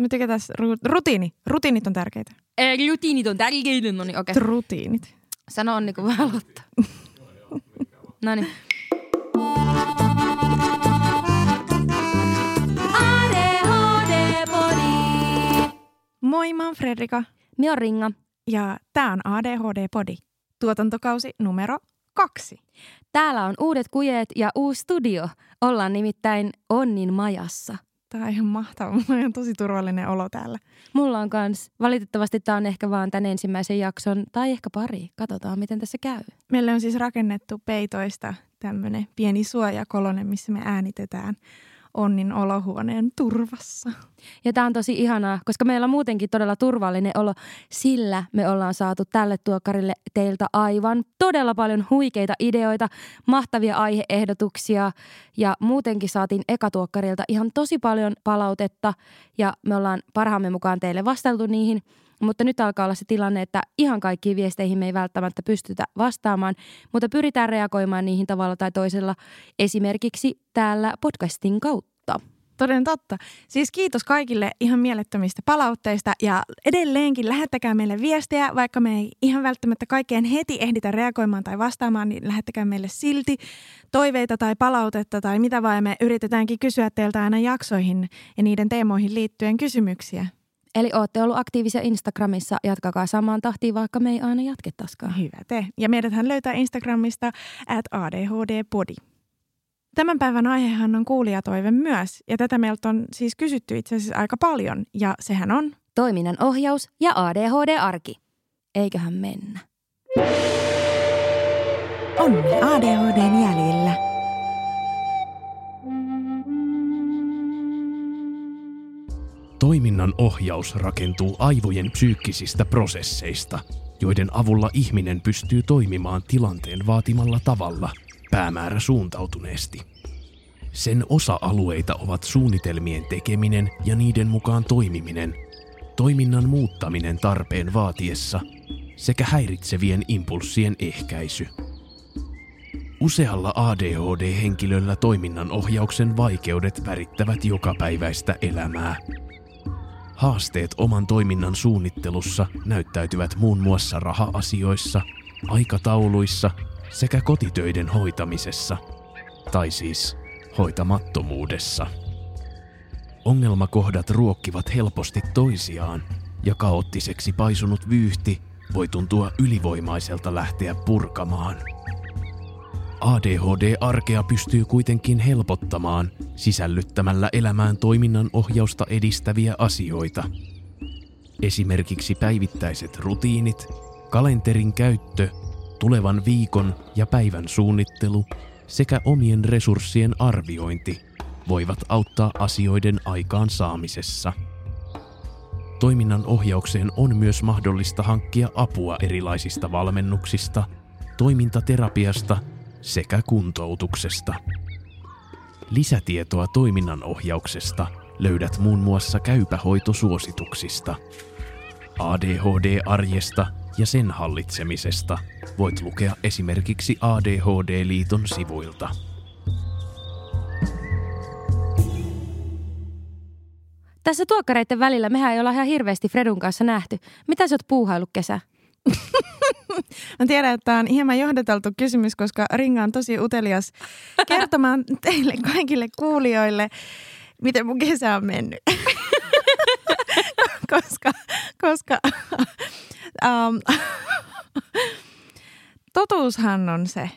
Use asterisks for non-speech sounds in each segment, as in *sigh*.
Me tykätään ru- rutiini. Rutiinit on tärkeitä. Ei, rutiinit on tärkeitä. No niin, okei. Okay. Rutiinit. Sano on niinku vähän aloittaa. *laughs* no niin. Moi, mä oon Fredrika Minä on Ringa. ja tää on ADHD-podi. Tuotantokausi numero kaksi. Täällä on uudet kujeet ja uusi studio. Ollaan nimittäin Onnin majassa. Tää on ihan mahtava. *laughs* Mulla on tosi turvallinen olo täällä. Mulla on kans, valitettavasti tää on ehkä vaan tämän ensimmäisen jakson, tai ehkä pari. Katsotaan, miten tässä käy. Meille on siis rakennettu peitoista tämmönen pieni suojakolone, missä me äänitetään Onnin olohuoneen turvassa. Ja tää on tosi ihanaa, koska meillä on muutenkin todella turvallinen olo, sillä me ollaan saatu tälle tuokarille teiltä aivan todella paljon huikeita ideoita, mahtavia aiheehdotuksia ja muutenkin saatiin ekatuokkarilta ihan tosi paljon palautetta ja me ollaan parhaamme mukaan teille vastailtu niihin. Mutta nyt alkaa olla se tilanne, että ihan kaikkiin viesteihin me ei välttämättä pystytä vastaamaan, mutta pyritään reagoimaan niihin tavalla tai toisella esimerkiksi täällä podcastin kautta. Toden totta. Siis kiitos kaikille ihan mielettömistä palautteista ja edelleenkin lähettäkää meille viestejä, vaikka me ei ihan välttämättä kaikkeen heti ehditä reagoimaan tai vastaamaan, niin lähettäkää meille silti toiveita tai palautetta tai mitä vaan me yritetäänkin kysyä teiltä aina jaksoihin ja niiden teemoihin liittyen kysymyksiä. Eli ootte ollut aktiivisia Instagramissa, jatkakaa samaan tahtiin, vaikka me ei aina jatkettaisikaan. Hyvä te. Ja meidäthän löytää Instagramista at ADHD-podi. Tämän päivän aihehan on kuulijatoive myös, ja tätä meiltä on siis kysytty itse asiassa aika paljon, ja sehän on Toiminnan ohjaus ja ADHD-arki. Eiköhän mennä. Onni ADHDn jäljillä. Toiminnan ohjaus rakentuu aivojen psyykkisistä prosesseista, joiden avulla ihminen pystyy toimimaan tilanteen vaatimalla tavalla päämäärä suuntautuneesti. Sen osa-alueita ovat suunnitelmien tekeminen ja niiden mukaan toimiminen, toiminnan muuttaminen tarpeen vaatiessa sekä häiritsevien impulssien ehkäisy. Usealla ADHD-henkilöllä toiminnan ohjauksen vaikeudet värittävät jokapäiväistä elämää. Haasteet oman toiminnan suunnittelussa näyttäytyvät muun muassa raha-asioissa, aikatauluissa sekä kotitöiden hoitamisessa, tai siis hoitamattomuudessa. Ongelmakohdat ruokkivat helposti toisiaan, ja kaoottiseksi paisunut vyyhti voi tuntua ylivoimaiselta lähteä purkamaan. ADHD-arkea pystyy kuitenkin helpottamaan sisällyttämällä elämään toiminnan ohjausta edistäviä asioita. Esimerkiksi päivittäiset rutiinit, kalenterin käyttö, tulevan viikon ja päivän suunnittelu sekä omien resurssien arviointi voivat auttaa asioiden aikaan saamisessa. Toiminnan ohjaukseen on myös mahdollista hankkia apua erilaisista valmennuksista, toimintaterapiasta sekä kuntoutuksesta. Lisätietoa toiminnan ohjauksesta löydät muun muassa käypähoitosuosituksista. ADHD-arjesta ja sen hallitsemisesta voit lukea esimerkiksi ADHD-liiton sivuilta. Tässä tuokkareiden välillä mehän ei olla ihan hirveästi Fredun kanssa nähty. Mitä sä oot puuhaillut kesä? *laughs* Mä tiedän, että tämä on hieman johdateltu kysymys, koska Ringa on tosi utelias *laughs* kertomaan teille kaikille kuulijoille, miten mun kesä on mennyt. *laughs* koska koska um, *laughs* totuushan on se,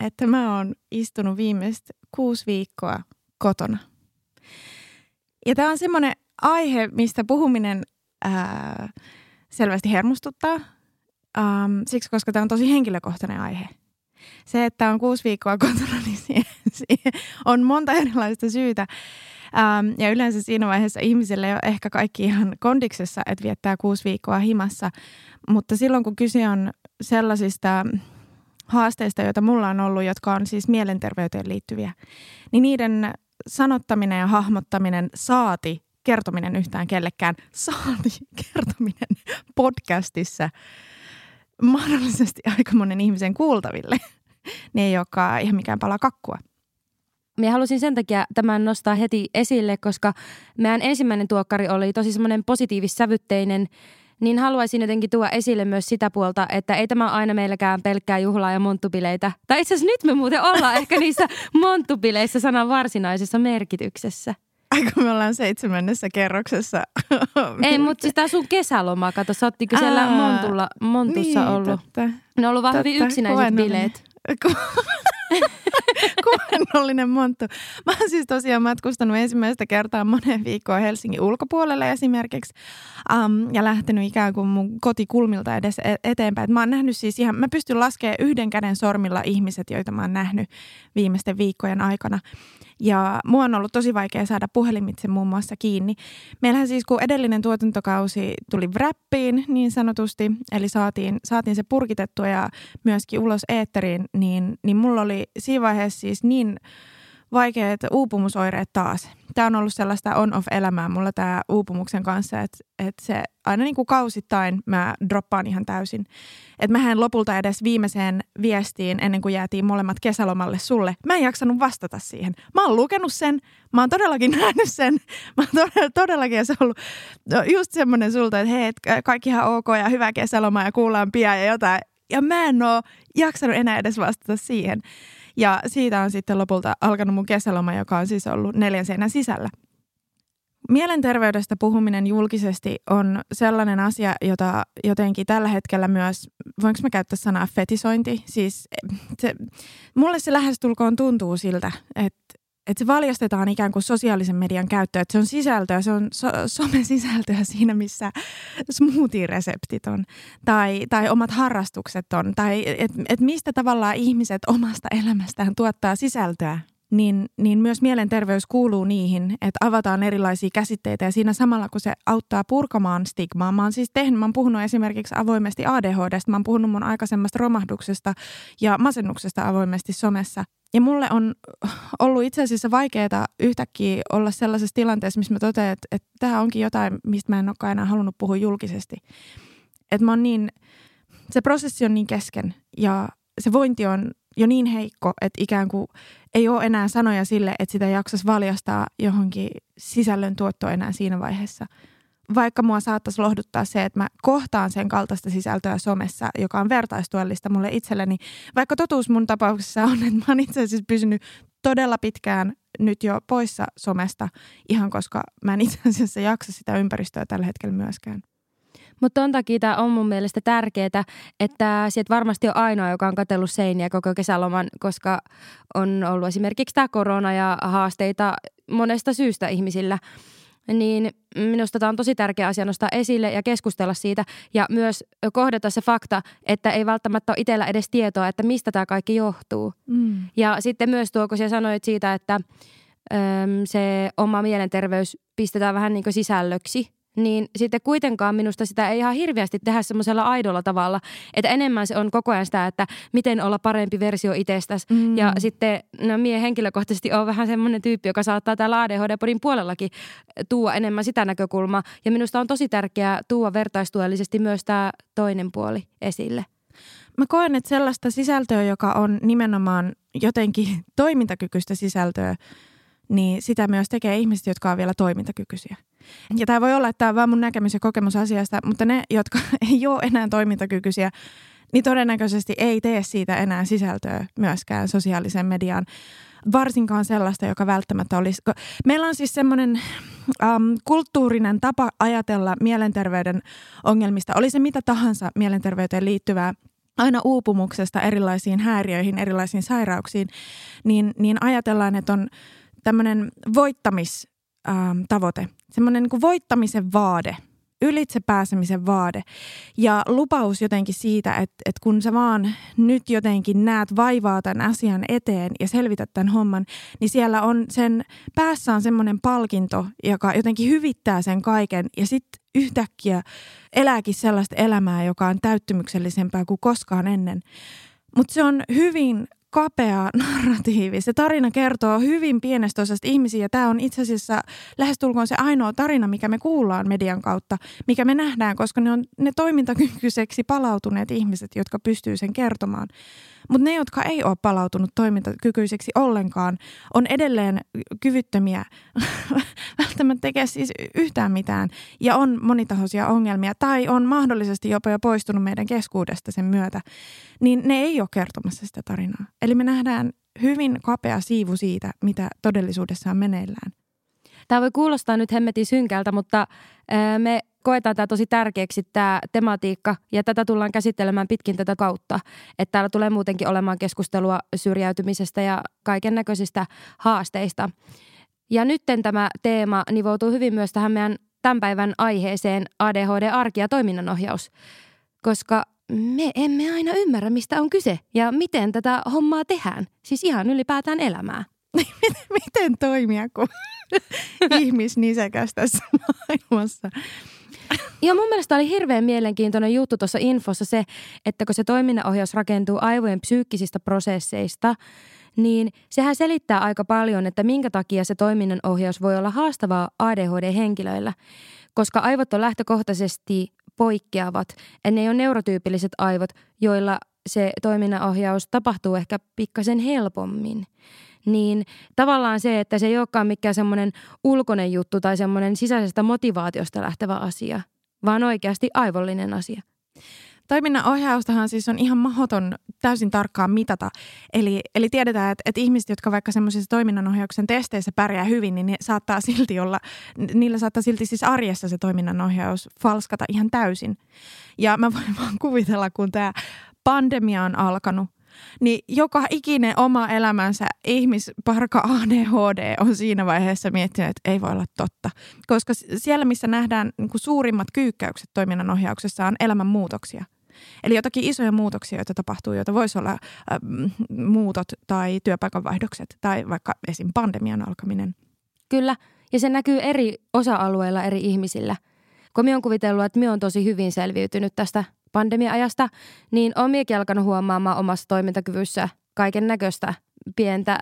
että mä oon istunut viimeiset kuusi viikkoa kotona. Ja tämä on semmoinen aihe, mistä puhuminen ää, selvästi hermostuttaa, um, siksi koska tämä on tosi henkilökohtainen aihe. Se, että on kuusi viikkoa kotona, niin *laughs* siihen, siihen on monta erilaista syytä. Um, ja yleensä siinä vaiheessa ihmisille ei ole ehkä kaikki ihan kondiksessa, että viettää kuusi viikkoa himassa. Mutta silloin, kun kyse on sellaisista haasteista, joita mulla on ollut, jotka on siis mielenterveyteen liittyviä, niin niiden sanottaminen ja hahmottaminen saati kertominen yhtään kellekään, saati kertominen podcastissa mahdollisesti aika monen ihmisen kuultaville, niin ei olekaan ihan mikään pala kakkua. Minä halusin sen takia tämän nostaa heti esille, koska meidän ensimmäinen tuokkari oli tosi semmoinen positiivissävytteinen, niin haluaisin jotenkin tuoda esille myös sitä puolta, että ei tämä aina meilläkään pelkkää juhlaa ja monttupileitä. Tai itse asiassa nyt me muuten ollaan ehkä niissä *laughs* monttupileissä sanan varsinaisessa merkityksessä. Aika me ollaan seitsemännessä kerroksessa. *laughs* Ei, mutta siis tämä sun kesäloma, kato, sä siellä Montulla, Montussa niin, ollut. Totta. Ne on ollut vaan hyvin yksinäiset bileet. *laughs* *laughs* Kuvennollinen monttu. Mä oon siis tosiaan matkustanut ensimmäistä kertaa monen viikkoa Helsingin ulkopuolelle esimerkiksi um, ja lähtenyt ikään kuin mun kotikulmilta edes e- eteenpäin. Et mä oon nähnyt siis ihan, mä pystyn laskemaan yhden käden sormilla ihmiset, joita mä oon nähnyt viimeisten viikkojen aikana. Ja mua on ollut tosi vaikea saada puhelimitse muun muassa kiinni. Meillähän siis kun edellinen tuotantokausi tuli wrappiin niin sanotusti, eli saatiin, saatiin se purkitettua ja myöskin ulos eetteriin, niin, niin mulla oli siinä vaiheessa siis niin vaikeat uupumusoireet taas. Tämä on ollut sellaista on-off-elämää mulla tämä uupumuksen kanssa, että, että se aina niin kuin kausittain mä droppaan ihan täysin. Että mähän lopulta edes viimeiseen viestiin, ennen kuin jäätiin molemmat kesälomalle sulle, mä en jaksanut vastata siihen. Mä oon lukenut sen, mä oon todellakin *laughs* nähnyt sen, mä oon todella, todellakin se ollut no, just semmoinen sulta, että hei, kaikki ihan ok ja hyvä kesäloma ja kuullaan pian ja jotain. Ja mä en oo jaksanut enää edes vastata siihen. Ja siitä on sitten lopulta alkanut mun kesäloma, joka on siis ollut neljän seinän sisällä. Mielenterveydestä puhuminen julkisesti on sellainen asia, jota jotenkin tällä hetkellä myös, voinko mä käyttää sanaa fetisointi? Siis se, mulle se lähestulkoon tuntuu siltä, että että se valjastetaan ikään kuin sosiaalisen median käyttöön, että se on sisältöä, se on so, some-sisältöä siinä, missä smoothie-reseptit on tai, tai omat harrastukset on, tai että et mistä tavallaan ihmiset omasta elämästään tuottaa sisältöä niin, niin myös mielenterveys kuuluu niihin, että avataan erilaisia käsitteitä ja siinä samalla kun se auttaa purkamaan stigmaa. Mä oon siis tehnyt, mä oon puhunut esimerkiksi avoimesti ADHDsta, mä oon puhunut mun aikaisemmasta romahduksesta ja masennuksesta avoimesti somessa. Ja mulle on ollut itse asiassa vaikeaa yhtäkkiä olla sellaisessa tilanteessa, missä mä totean, että, että tämä onkin jotain, mistä mä en olekaan enää halunnut puhua julkisesti. Että mä oon niin, se prosessi on niin kesken ja se vointi on jo niin heikko, että ikään kuin ei ole enää sanoja sille, että sitä jaksaisi valjastaa johonkin sisällön tuottoa enää siinä vaiheessa. Vaikka mua saattaisi lohduttaa se, että mä kohtaan sen kaltaista sisältöä somessa, joka on vertaistuellista mulle itselleni. Vaikka totuus mun tapauksessa on, että mä oon itse asiassa pysynyt todella pitkään nyt jo poissa somesta, ihan koska mä en itse asiassa jaksa sitä ympäristöä tällä hetkellä myöskään. Mutta ton takia tämä on mun mielestä tärkeää, että sieltä varmasti on ainoa, joka on katsellut seiniä koko kesäloman, koska on ollut esimerkiksi tämä korona ja haasteita monesta syystä ihmisillä. Niin minusta tämä on tosi tärkeä asia nostaa esille ja keskustella siitä ja myös kohdata se fakta, että ei välttämättä ole itsellä edes tietoa, että mistä tämä kaikki johtuu. Mm. Ja sitten myös tuo, kun sä sanoit siitä, että se oma mielenterveys pistetään vähän niin kuin sisällöksi niin sitten kuitenkaan minusta sitä ei ihan hirveästi tehdä semmoisella aidolla tavalla, että enemmän se on koko ajan sitä, että miten olla parempi versio itsestäsi. Mm. Ja sitten no mie henkilökohtaisesti on vähän semmoinen tyyppi, joka saattaa täällä ADHD-podin puolellakin tuua enemmän sitä näkökulmaa. Ja minusta on tosi tärkeää tuua vertaistuellisesti myös tämä toinen puoli esille. Mä koen, että sellaista sisältöä, joka on nimenomaan jotenkin *laughs* toimintakykyistä sisältöä, niin sitä myös tekee ihmiset, jotka on vielä toimintakykyisiä. Ja tämä voi olla, että tämä on vaan mun näkemys ja kokemus asiasta, mutta ne, jotka *laughs* ei ole enää toimintakykyisiä, niin todennäköisesti ei tee siitä enää sisältöä myöskään sosiaaliseen mediaan. Varsinkaan sellaista, joka välttämättä olisi. Meillä on siis semmoinen um, kulttuurinen tapa ajatella mielenterveyden ongelmista, oli se mitä tahansa mielenterveyteen liittyvää, aina uupumuksesta erilaisiin häiriöihin, erilaisiin sairauksiin, niin, niin ajatellaan, että on tämmöinen voittamistavoite, ähm, semmoinen niin voittamisen vaade, ylitse pääsemisen vaade. Ja lupaus jotenkin siitä, että, että kun sä vaan nyt jotenkin näet vaivaa tämän asian eteen ja selvität tämän homman, niin siellä on sen päässä on semmoinen palkinto, joka jotenkin hyvittää sen kaiken. Ja sitten yhtäkkiä elääkin sellaista elämää, joka on täyttymyksellisempää kuin koskaan ennen. Mutta se on hyvin kapea *laughs* narratiivi. Se tarina kertoo hyvin pienestä osasta ihmisiä. Tämä on itse asiassa lähestulkoon se ainoa tarina, mikä me kuullaan median kautta, mikä me nähdään, koska ne on ne toimintakykyiseksi palautuneet ihmiset, jotka pystyy sen kertomaan. Mutta ne, jotka ei ole palautunut toimintakykyiseksi ollenkaan, on edelleen kyvyttömiä *laughs* välttämättä tekee siis yhtään mitään ja on monitahoisia ongelmia tai on mahdollisesti jopa jo poistunut meidän keskuudesta sen myötä, niin ne ei ole kertomassa sitä tarinaa. Eli me nähdään hyvin kapea siivu siitä, mitä todellisuudessa on meneillään. Tämä voi kuulostaa nyt hemmetin synkältä, mutta me koetaan tämä tosi tärkeäksi tämä tematiikka ja tätä tullaan käsittelemään pitkin tätä kautta. Että täällä tulee muutenkin olemaan keskustelua syrjäytymisestä ja kaiken näköisistä haasteista. Ja nyt tämä teema nivoutuu hyvin myös tähän meidän tämän päivän aiheeseen ADHD-arki ja toiminnanohjaus, koska me emme aina ymmärrä, mistä on kyse ja miten tätä hommaa tehdään. Siis ihan ylipäätään elämää. *laughs* miten toimia, kun *laughs* ihmisnisekäs tässä maailmassa? Ja mun mielestä oli hirveän mielenkiintoinen juttu tuossa infossa se, että kun se toiminnanohjaus rakentuu aivojen psyykkisistä prosesseista, niin sehän selittää aika paljon, että minkä takia se toiminnanohjaus voi olla haastavaa ADHD-henkilöillä, koska aivot on lähtökohtaisesti poikkeavat. Ja ne on neurotyypilliset aivot, joilla se toiminnanohjaus tapahtuu ehkä pikkasen helpommin niin tavallaan se, että se ei olekaan mikään semmoinen ulkoinen juttu tai semmoinen sisäisestä motivaatiosta lähtevä asia, vaan oikeasti aivollinen asia. Toiminnan ohjaustahan siis on ihan mahdoton täysin tarkkaan mitata. Eli, eli tiedetään, että, että ihmiset, jotka vaikka semmoisissa toiminnanohjauksen testeissä pärjää hyvin, niin ne saattaa silti olla, niillä saattaa silti siis arjessa se toiminnanohjaus falskata ihan täysin. Ja mä voin vaan kuvitella, kun tämä pandemia on alkanut – niin joka ikinen oma elämänsä ihmisparka ADHD on siinä vaiheessa miettinyt, että ei voi olla totta. Koska siellä, missä nähdään niin kuin suurimmat kyykkäykset toiminnan ohjauksessa, on elämänmuutoksia. Eli jotakin isoja muutoksia, joita tapahtuu, joita voisi olla äh, muutot tai työpaikanvaihdokset tai vaikka esim. pandemian alkaminen. Kyllä, ja se näkyy eri osa-alueilla eri ihmisillä. Kun minä olen kuvitellut, että minä olen tosi hyvin selviytynyt tästä pandemia-ajasta, niin olen minäkin alkanut huomaamaan omassa toimintakyvyssä kaiken näköistä pientä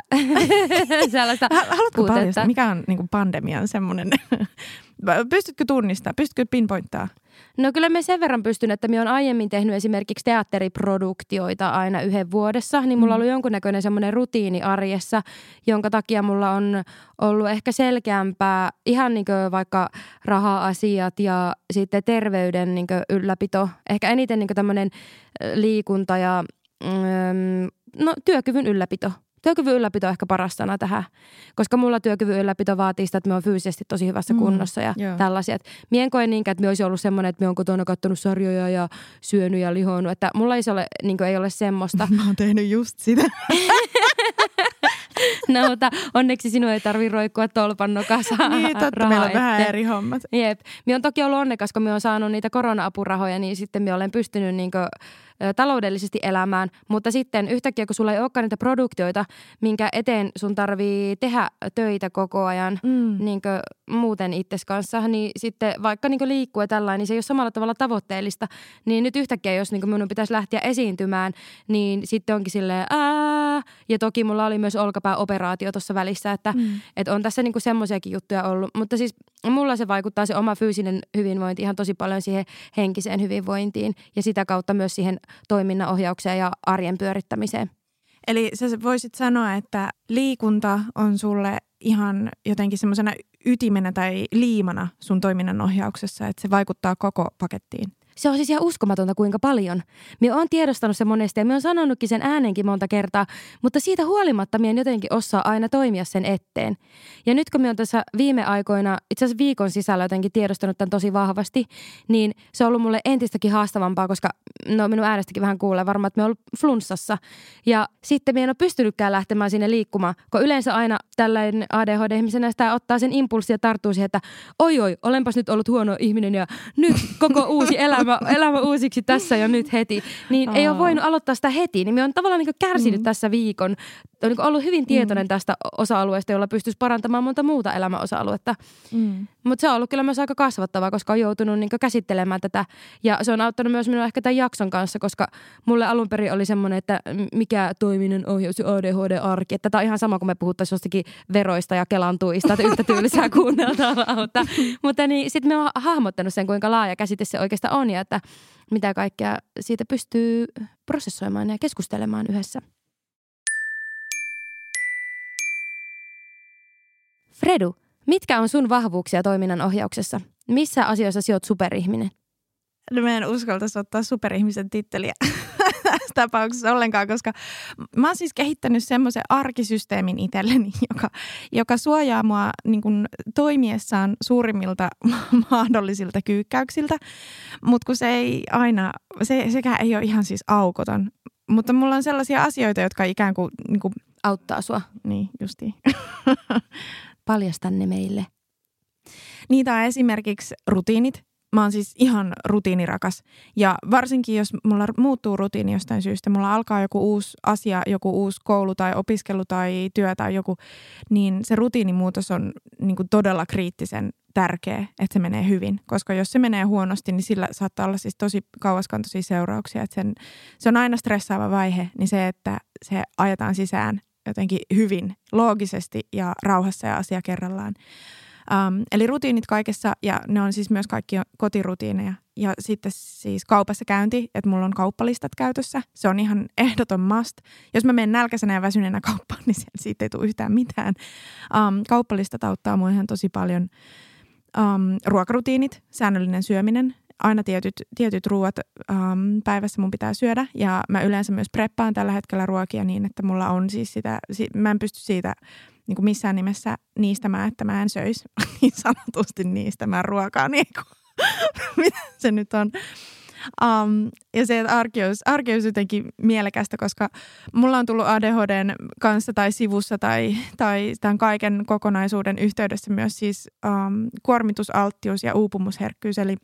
*laughs* sellaista Haluatko paljastaa, mikä on niin pandemian semmoinen, pystytkö tunnistamaan, pystytkö pinpointtaa? No kyllä me sen verran pystyn, että me on aiemmin tehnyt esimerkiksi teatteriproduktioita aina yhden vuodessa, niin mulla on mm. ollut jonkunnäköinen semmoinen rutiini arjessa, jonka takia mulla on ollut ehkä selkeämpää ihan niin vaikka raha-asiat ja sitten terveyden niin ylläpito. Ehkä eniten niin tämmöinen liikunta ja mm, no, työkyvyn ylläpito työkyvyn ylläpito on ehkä paras sana tähän, koska mulla työkyvyn ylläpito vaatii sitä, että me on fyysisesti tosi hyvässä mm, kunnossa ja joo. tällaisia. Et mie en koe niinkään, että me olisi ollut semmoinen, että me on kotona katsonut sarjoja ja syönyt ja lihonut, että mulla ei ole, niin ei ole semmoista. *laughs* Mä oon tehnyt just sitä. *laughs* *laughs* no, mutta onneksi sinun ei tarvi roikkua tolpan nokassa *laughs* Niin, totta, meillä on vähän eri hommat. Jep. Minä on toki ollut onnekas, kun minä olen saanut niitä korona-apurahoja, niin sitten minä olen pystynyt niin kuin, taloudellisesti elämään, mutta sitten yhtäkkiä kun sulla ei olekaan niitä produktioita, minkä eteen sun tarvii tehdä töitä koko ajan mm. niin muuten itses kanssa, niin sitten vaikka niin liikkuu ja tällainen, niin se ei ole samalla tavalla tavoitteellista, niin nyt yhtäkkiä jos niin minun pitäisi lähteä esiintymään, niin sitten onkin silleen ää, ja toki mulla oli myös olkapääoperaatio tuossa välissä, että mm. et on tässä niin semmoisiakin juttuja ollut, mutta siis mulla se vaikuttaa se oma fyysinen hyvinvointi ihan tosi paljon siihen henkiseen hyvinvointiin ja sitä kautta myös siihen toiminnanohjaukseen ja arjen pyörittämiseen. Eli sä voisit sanoa, että liikunta on sulle ihan jotenkin semmoisena ytimenä tai liimana sun toiminnan ohjauksessa, että se vaikuttaa koko pakettiin. Se on siis ihan uskomatonta kuinka paljon. Minä olen tiedostanut se monesti ja minä olen sanonutkin sen äänenkin monta kertaa, mutta siitä huolimatta minä en jotenkin osaa aina toimia sen eteen. Ja nyt kun minä olen tässä viime aikoina, itse asiassa viikon sisällä jotenkin tiedostanut tämän tosi vahvasti, niin se on ollut mulle entistäkin haastavampaa, koska no minun äänestäkin vähän kuulee varmaan, että olen ollut flunssassa. Ja sitten minä en ole pystynytkään lähtemään sinne liikkumaan, kun yleensä aina tällainen ADHD-ihmisenä sitä ottaa sen impulssi ja tarttuu siihen, että oi oi, olenpas nyt ollut huono ihminen ja nyt koko uusi elämä elämä, elämä uusiksi tässä ja nyt heti. Niin ei ole voinut aloittaa sitä heti. Niin me on tavallaan niin kärsinyt mm. tässä viikon. On niin ollut hyvin tietoinen mm. tästä osa-alueesta, jolla pystyisi parantamaan monta muuta elämäosa-aluetta. Mm. Mutta se on ollut kyllä myös aika kasvattavaa, koska on joutunut niin käsittelemään tätä. Ja se on auttanut myös minua ehkä tämän jakson kanssa, koska mulle alun perin oli semmoinen, että mikä toiminen ohjaus ja ADHD-arki. Että tämä on ihan sama kuin me puhuttaisiin jostakin veroista ja kelantuista, että yhtä tylsää *laughs* kuunneltavaa. mutta mutta niin, sitten me on hahmottanut sen, kuinka laaja käsite se oikeastaan on ja että mitä kaikkea siitä pystyy prosessoimaan ja keskustelemaan yhdessä. Fredu, mitkä on sun vahvuuksia toiminnan ohjauksessa? Missä asioissa sinä olet superihminen? No mä en uskaltaisi ottaa superihmisen titteliä tässä tapauksessa ollenkaan, koska mä oon siis kehittänyt semmoisen arkisysteemin itselleni, joka, joka suojaa mua niin kuin, toimiessaan suurimmilta *laughs* mahdollisilta kyykkäyksiltä, mutta kun se ei aina, se, sekään ei ole ihan siis aukoton. Mutta mulla on sellaisia asioita, jotka ikään kuin, niin kuin auttaa sua. Niin, justiin. Paljasta ne meille. Niitä on esimerkiksi rutiinit. Mä oon siis ihan rutiinirakas. Ja varsinkin, jos mulla muuttuu rutiini jostain syystä, mulla alkaa joku uusi asia, joku uusi koulu tai opiskelu tai työ tai joku, niin se rutiinimuutos on niin kuin todella kriittisen tärkeä, että se menee hyvin. Koska jos se menee huonosti, niin sillä saattaa olla siis tosi kauaskantoisia seurauksia. Että sen, se on aina stressaava vaihe, niin se, että se ajetaan sisään jotenkin hyvin, loogisesti ja rauhassa ja asia kerrallaan. Um, eli rutiinit kaikessa ja ne on siis myös kaikki kotirutiineja. Ja sitten siis kaupassa käynti, että mulla on kauppalistat käytössä. Se on ihan ehdoton must. Jos mä menen nälkäisenä ja väsyneenä kauppaan, *laughs* niin siitä ei tule yhtään mitään. Um, kauppalistat auttaa mua ihan tosi paljon. Um, ruokarutiinit, säännöllinen syöminen, aina tietyt, tietyt ruoat um, päivässä mun pitää syödä ja mä yleensä myös preppaan tällä hetkellä ruokia niin, että mulla on siis sitä, mä en pysty siitä niin kuin missään nimessä niistämään, että mä en söisi *laughs* niin sanotusti niistämään ruokaa, niin kuin, *laughs* mitä se nyt on. Um, ja se, että arki olisi jotenkin mielekästä, koska mulla on tullut ADHDn kanssa tai sivussa tai, tai tämän kaiken kokonaisuuden yhteydessä myös siis um, kuormitusalttius ja uupumusherkkyys. Eli,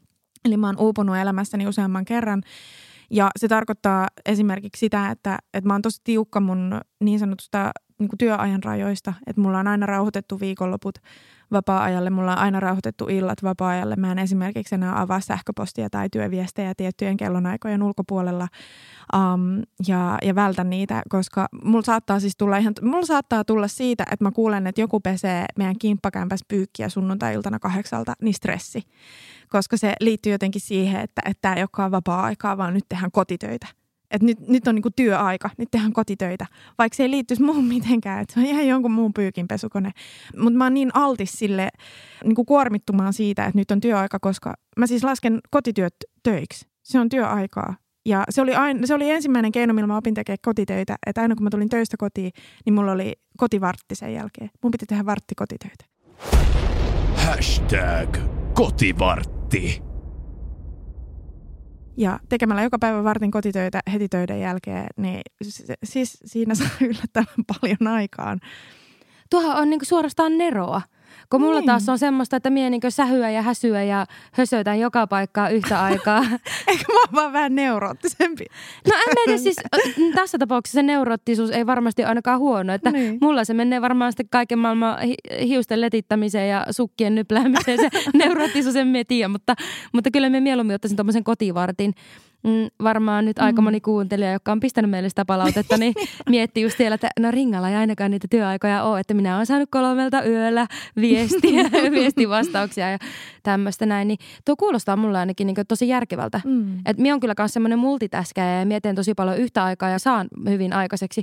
eli mä oon uupunut elämässäni useamman kerran. Ja se tarkoittaa esimerkiksi sitä, että, että mä oon tosi tiukka mun niin sanotusta niin kuin työajan rajoista. Että mulla on aina rauhoitettu viikonloput vapaa-ajalle, mulla on aina rauhoitettu illat vapaa-ajalle. Mä en esimerkiksi enää avaa sähköpostia tai työviestejä tiettyjen kellonaikojen ulkopuolella um, ja, ja vältän niitä, koska mulla saattaa siis tulla ihan, mulla saattaa tulla siitä, että mä kuulen, että joku pesee meidän kimppakämpäs pyykkiä sunnuntai-iltana kahdeksalta, niin stressi. Koska se liittyy jotenkin siihen, että tämä ei olekaan vapaa-aikaa, vaan nyt tehdään kotitöitä että nyt, nyt on niinku työaika, nyt tehdään kotitöitä, vaikka se ei liittyisi muuhun *laughs* mitenkään, että se on ihan jonkun muun pyykinpesukone. Mutta mä oon niin altis sille niinku kuormittumaan siitä, että nyt on työaika, koska mä siis lasken kotityöt töiksi. Se on työaikaa. Ja se oli, aina, se oli ensimmäinen keino, millä mä opin tekemään kotitöitä. Että aina kun mä tulin töistä kotiin, niin mulla oli kotivartti sen jälkeen. Mun piti tehdä vartti kotitöitä. Hashtag kotivartti. Ja tekemällä joka päivä vartin kotitöitä heti töiden jälkeen, niin siis siinä saa *laughs* yllättävän paljon aikaan. Tuohan on niinku suorastaan neroa. Kun mulla niin. taas on semmoista, että mie niin sähyä ja häsyä ja hösötän joka paikkaa yhtä *laughs* aikaa. Eikö mä oon vaan vähän neuroottisempi? No en tiedä, siis tässä tapauksessa se neuroottisuus ei varmasti ainakaan huono. Että niin. mulla se menee varmaan sitten kaiken maailman hiusten letittämiseen ja sukkien nypläämiseen. Se *laughs* neuroottisuus en tiedä, mutta, mutta kyllä me mieluummin ottaisin tuommoisen kotivartin mm, varmaan nyt aika mm. moni kuuntelija, joka on pistänyt meille sitä palautetta, niin *laughs* miettii just siellä, että no ringalla ei ainakaan niitä työaikoja ole, että minä olen saanut kolmelta yöllä viestiä, *laughs* viestivastauksia ja tämmöistä näin. Niin tuo kuulostaa mulle ainakin niin tosi järkevältä. Mm. Että minä on kyllä myös semmoinen multitaskäjä ja mietin tosi paljon yhtä aikaa ja saan hyvin aikaiseksi.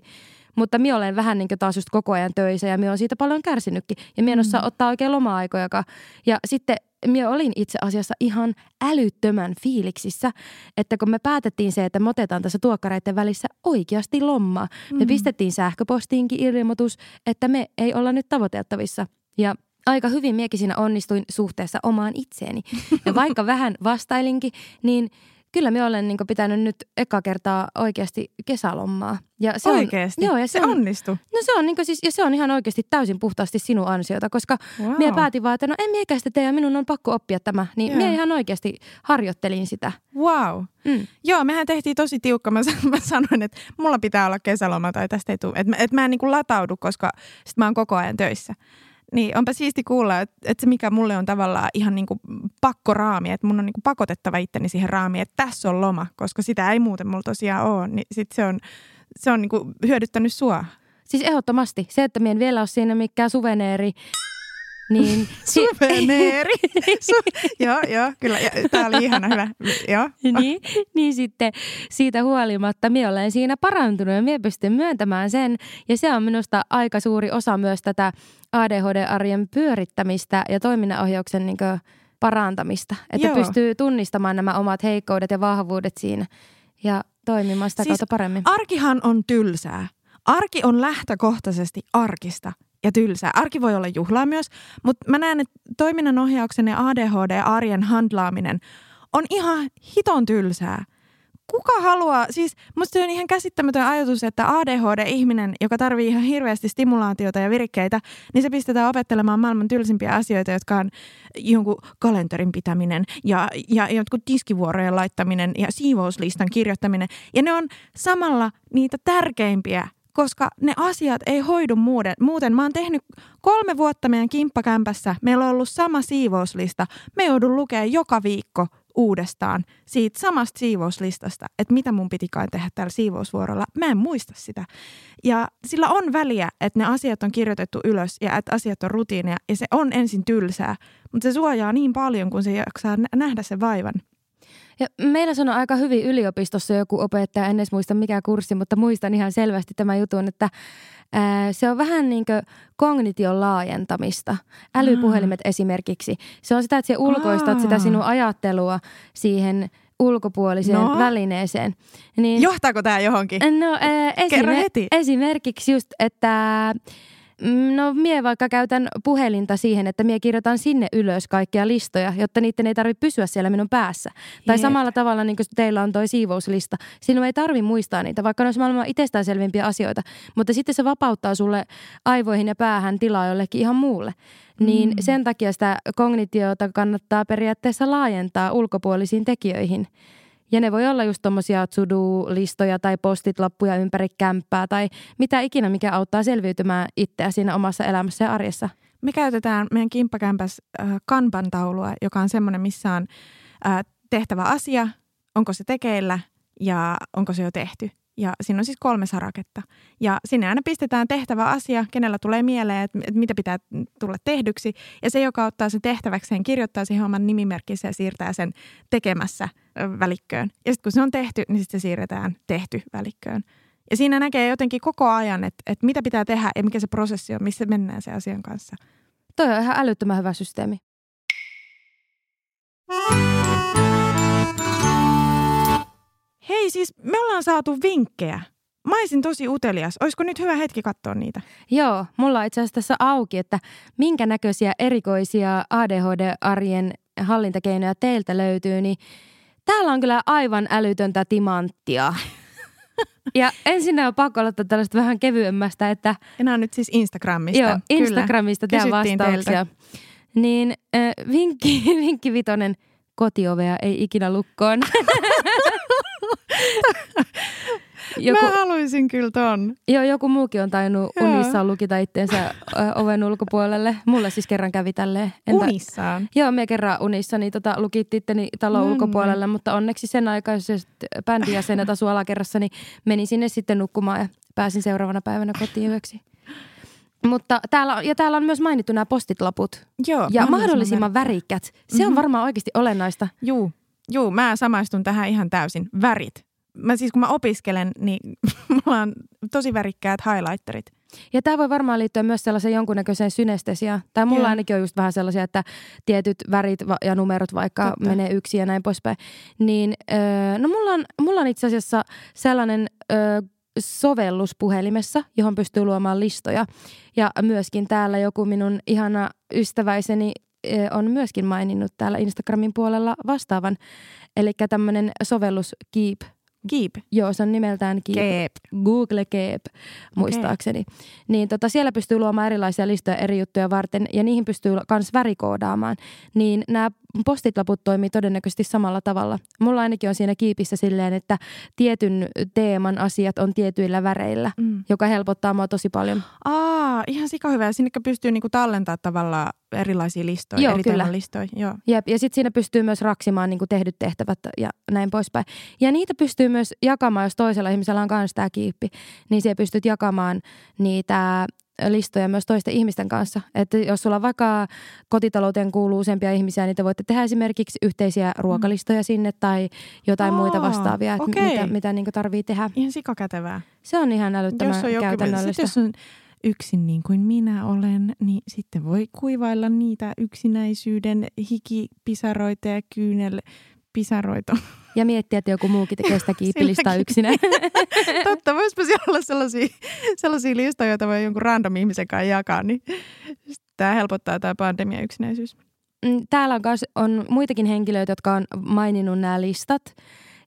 Mutta minä olen vähän niin taas just koko ajan töissä ja minä olen siitä paljon kärsinytkin. Ja minä en osaa mm. ottaa oikein loma-aikojakaan. Ja sitten minä olin itse asiassa ihan älyttömän fiiliksissä, että kun me päätettiin se, että me otetaan tässä tuokkareiden välissä oikeasti lommaa. Me mm. pistettiin sähköpostiinkin ilmoitus, että me ei olla nyt tavoiteltavissa. Ja aika hyvin miekin siinä onnistuin suhteessa omaan itseeni. Ja vaikka *laughs* vähän vastailinkin, niin – kyllä me olen niin pitänyt nyt eka kertaa oikeasti kesälomaa. Ja se oikeasti? On, joo, ja se, se on, onnistui? No se on, niin siis, ja se on ihan oikeasti täysin puhtaasti sinun ansiota, koska wow. minä päätin vaan, että no en miekä sitä tee ja minun on pakko oppia tämä. Niin yeah. minä ihan oikeasti harjoittelin sitä. Wow. Mm. Joo, mehän tehtiin tosi tiukka. Mä, *laughs* mä sanoin, että mulla pitää olla kesäloma tai tästä ei tule. Että, että mä en niin lataudu, koska sit mä oon koko ajan töissä Niin onpa siisti kuulla, että, se mikä mulle on tavallaan ihan niin kuin pakkoraami, että mun on niin kuin pakotettava itteni siihen raamiin, että tässä on loma, koska sitä ei muuten mulla tosiaan ole, niin sit se on, se on niin kuin hyödyttänyt sua. Siis ehdottomasti. Se, että minä en vielä ole siinä mikään suveneeri, niin... *laughs* Suveneeri. *laughs* Su- joo, joo, kyllä. Tämä oli ihana, hyvä. Joo. niin, niin sitten siitä huolimatta minä olen siinä parantunut ja minä pystyn myöntämään sen. Ja se on minusta aika suuri osa myös tätä ADHD-arjen pyörittämistä ja toiminnanohjauksen niin parantamista. Että Joo. pystyy tunnistamaan nämä omat heikkoudet ja vahvuudet siinä ja toimimaan sitä siis kautta paremmin. Arkihan on tylsää. Arki on lähtökohtaisesti arkista ja tylsää. Arki voi olla juhlaa myös, mutta mä näen, että toiminnanohjauksen ja ADHD-arjen handlaaminen on ihan hiton tylsää kuka haluaa, siis musta on ihan käsittämätön ajatus, että ADHD-ihminen, joka tarvii ihan hirveästi stimulaatiota ja virikkeitä, niin se pistetään opettelemaan maailman tylsimpiä asioita, jotka on jonkun kalenterin pitäminen ja, ja jotkut diskivuorojen laittaminen ja siivouslistan kirjoittaminen. Ja ne on samalla niitä tärkeimpiä koska ne asiat ei hoidu muuten. muuten. Mä oon tehnyt kolme vuotta meidän kimppakämpässä. Meillä on ollut sama siivouslista. Me joudun lukemaan joka viikko uudestaan siitä samasta siivouslistasta, että mitä mun pitikaan tehdä tällä siivousvuorolla. Mä en muista sitä. Ja sillä on väliä, että ne asiat on kirjoitettu ylös ja että asiat on rutiineja ja se on ensin tylsää, mutta se suojaa niin paljon, kun se jaksaa nähdä sen vaivan. Ja meillä sanoi aika hyvin yliopistossa joku opettaja, en edes muista mikä kurssi, mutta muistan ihan selvästi tämän jutun, että ää, se on vähän niin kuin kognition laajentamista. Älypuhelimet mm. esimerkiksi. Se on sitä, että se ulkoistat Aa. sitä sinun ajattelua siihen ulkopuoliseen no. välineeseen. Niin, Johtaako tämä johonkin? No, ää, esimer- heti. esimerkiksi just, että no mie vaikka käytän puhelinta siihen, että mie kirjoitan sinne ylös kaikkia listoja, jotta niiden ei tarvitse pysyä siellä minun päässä. Jeep. Tai samalla tavalla niin kuin teillä on toi siivouslista. Sinun ei tarvi muistaa niitä, vaikka ne olisi maailman itsestäänselvimpiä asioita. Mutta sitten se vapauttaa sulle aivoihin ja päähän tilaa jollekin ihan muulle. Niin mm. sen takia sitä kognitiota kannattaa periaatteessa laajentaa ulkopuolisiin tekijöihin. Ja ne voi olla just tommosia to-do-listoja tai postit-lappuja ympäri kämppää tai mitä ikinä, mikä auttaa selviytymään itseä siinä omassa elämässä ja arjessa. Me käytetään meidän kimppakämpäs äh, kanban-taulua, joka on semmoinen, missä on äh, tehtävä asia, onko se tekeillä ja onko se jo tehty. Ja siinä on siis kolme saraketta. Ja sinne aina pistetään tehtävä asia, kenellä tulee mieleen, että, mitä pitää tulla tehdyksi. Ja se, joka ottaa sen tehtäväkseen, kirjoittaa siihen oman nimimerkkinsä ja siirtää sen tekemässä välikköön. Ja sitten kun se on tehty, niin sitten se siirretään tehty välikköön. Ja siinä näkee jotenkin koko ajan, että, että mitä pitää tehdä ja mikä se prosessi on, missä mennään se asian kanssa. Toi on ihan älyttömän hyvä systeemi. Hei siis, me ollaan saatu vinkkejä. Mä olisin tosi utelias. Olisiko nyt hyvä hetki katsoa niitä? Joo, mulla on itse asiassa tässä auki, että minkä näköisiä erikoisia ADHD-arjen hallintakeinoja teiltä löytyy, niin täällä on kyllä aivan älytöntä timanttia. *laughs* Ja ensin on pakko aloittaa tällaista vähän kevyemmästä, että... On nyt siis Instagramista. Joo, Instagramista tehdään vastauksia. Teiltä. Niin äh, vinkki, *laughs* vinkki vitonen, kotiovea ei ikinä lukkoon. *laughs* joku, Mä haluaisin kyllä ton. Joo, joku muukin on tainnut joo. unissaan lukita itseensä oven ulkopuolelle. Mulle siis kerran kävi tälleen. Entä, unissaan? Joo, me kerran unissa niin tota, lukit itteni talon no, ulkopuolelle, mutta onneksi sen aikaiset bändijäsenet asu alakerrassa, niin menin sinne sitten nukkumaan ja pääsin seuraavana päivänä kotiin yöksi. Mutta täällä, ja täällä on myös mainittu nämä postitlaput. Joo, ja mahdollisimman värikät. Se mm-hmm. on mhm. varmaan oikeasti olennaista. Joo, Joo, mä samaistun tähän ihan täysin. Värit. Mä siis kun mä opiskelen, niin *laughs* mulla on tosi värikkäät highlighterit. Ja tämä voi varmaan liittyä myös sellaiseen jonkunnäköiseen synestesiaan. Tai mulla Joo. ainakin on just vähän sellaisia, että tietyt värit ja numerot vaikka Totta. menee yksi ja näin poispäin. Niin, öö, no mulla on, mulla on itse asiassa sellainen öö, sovellus puhelimessa, johon pystyy luomaan listoja. Ja myöskin täällä joku minun ihana ystäväiseni on myöskin maininnut täällä Instagramin puolella vastaavan. Eli tämmöinen sovellus Keep. Keep? Joo, se on nimeltään Keep. Keep. Google Keep, muistaakseni. Okay. Niin tota, siellä pystyy luomaan erilaisia listoja eri juttuja varten ja niihin pystyy myös värikoodaamaan. Niin nämä postitlaput toimii todennäköisesti samalla tavalla. Mulla ainakin on siinä kiipissä silleen, että tietyn teeman asiat on tietyillä väreillä, mm. joka helpottaa mua tosi paljon. Aa, ihan sika hyvä. Ja sinne pystyy niinku tallentamaan tavallaan erilaisia listoja, Joo, eri kyllä. listoja. Joo. Jep, ja sitten siinä pystyy myös raksimaan niin tehdyt tehtävät ja näin poispäin. Ja niitä pystyy myös jakamaan, jos toisella ihmisellä on myös tämä kiippi, niin siellä pystyt jakamaan niitä listoja myös toisten ihmisten kanssa. Että jos sulla vaikka kotitalouteen kuuluu useampia ihmisiä, niin te voitte tehdä esimerkiksi yhteisiä ruokalistoja sinne tai jotain Aa, muita vastaavia, että okei. mitä, mitä niin tarvii tehdä. Ihan sikakätevää. Se on ihan älyttömän Jos on käytännöllistä. sit jos on yksin niin kuin minä olen, niin sitten voi kuivailla niitä yksinäisyyden hikipisaroita ja kyynelpisaroita. Ja miettiä, että joku muukin tekee sitä kiippilistaa *laughs* Silläkin. yksinään. *laughs* Totta, voisipa siellä olla sellaisia, sellaisia listoja, joita voi jonkun random ihmisen kanssa jakaa, niin tämä helpottaa tämä pandemia yksinäisyys. Mm, Täällä on, on muitakin henkilöitä, jotka on maininnut nämä listat.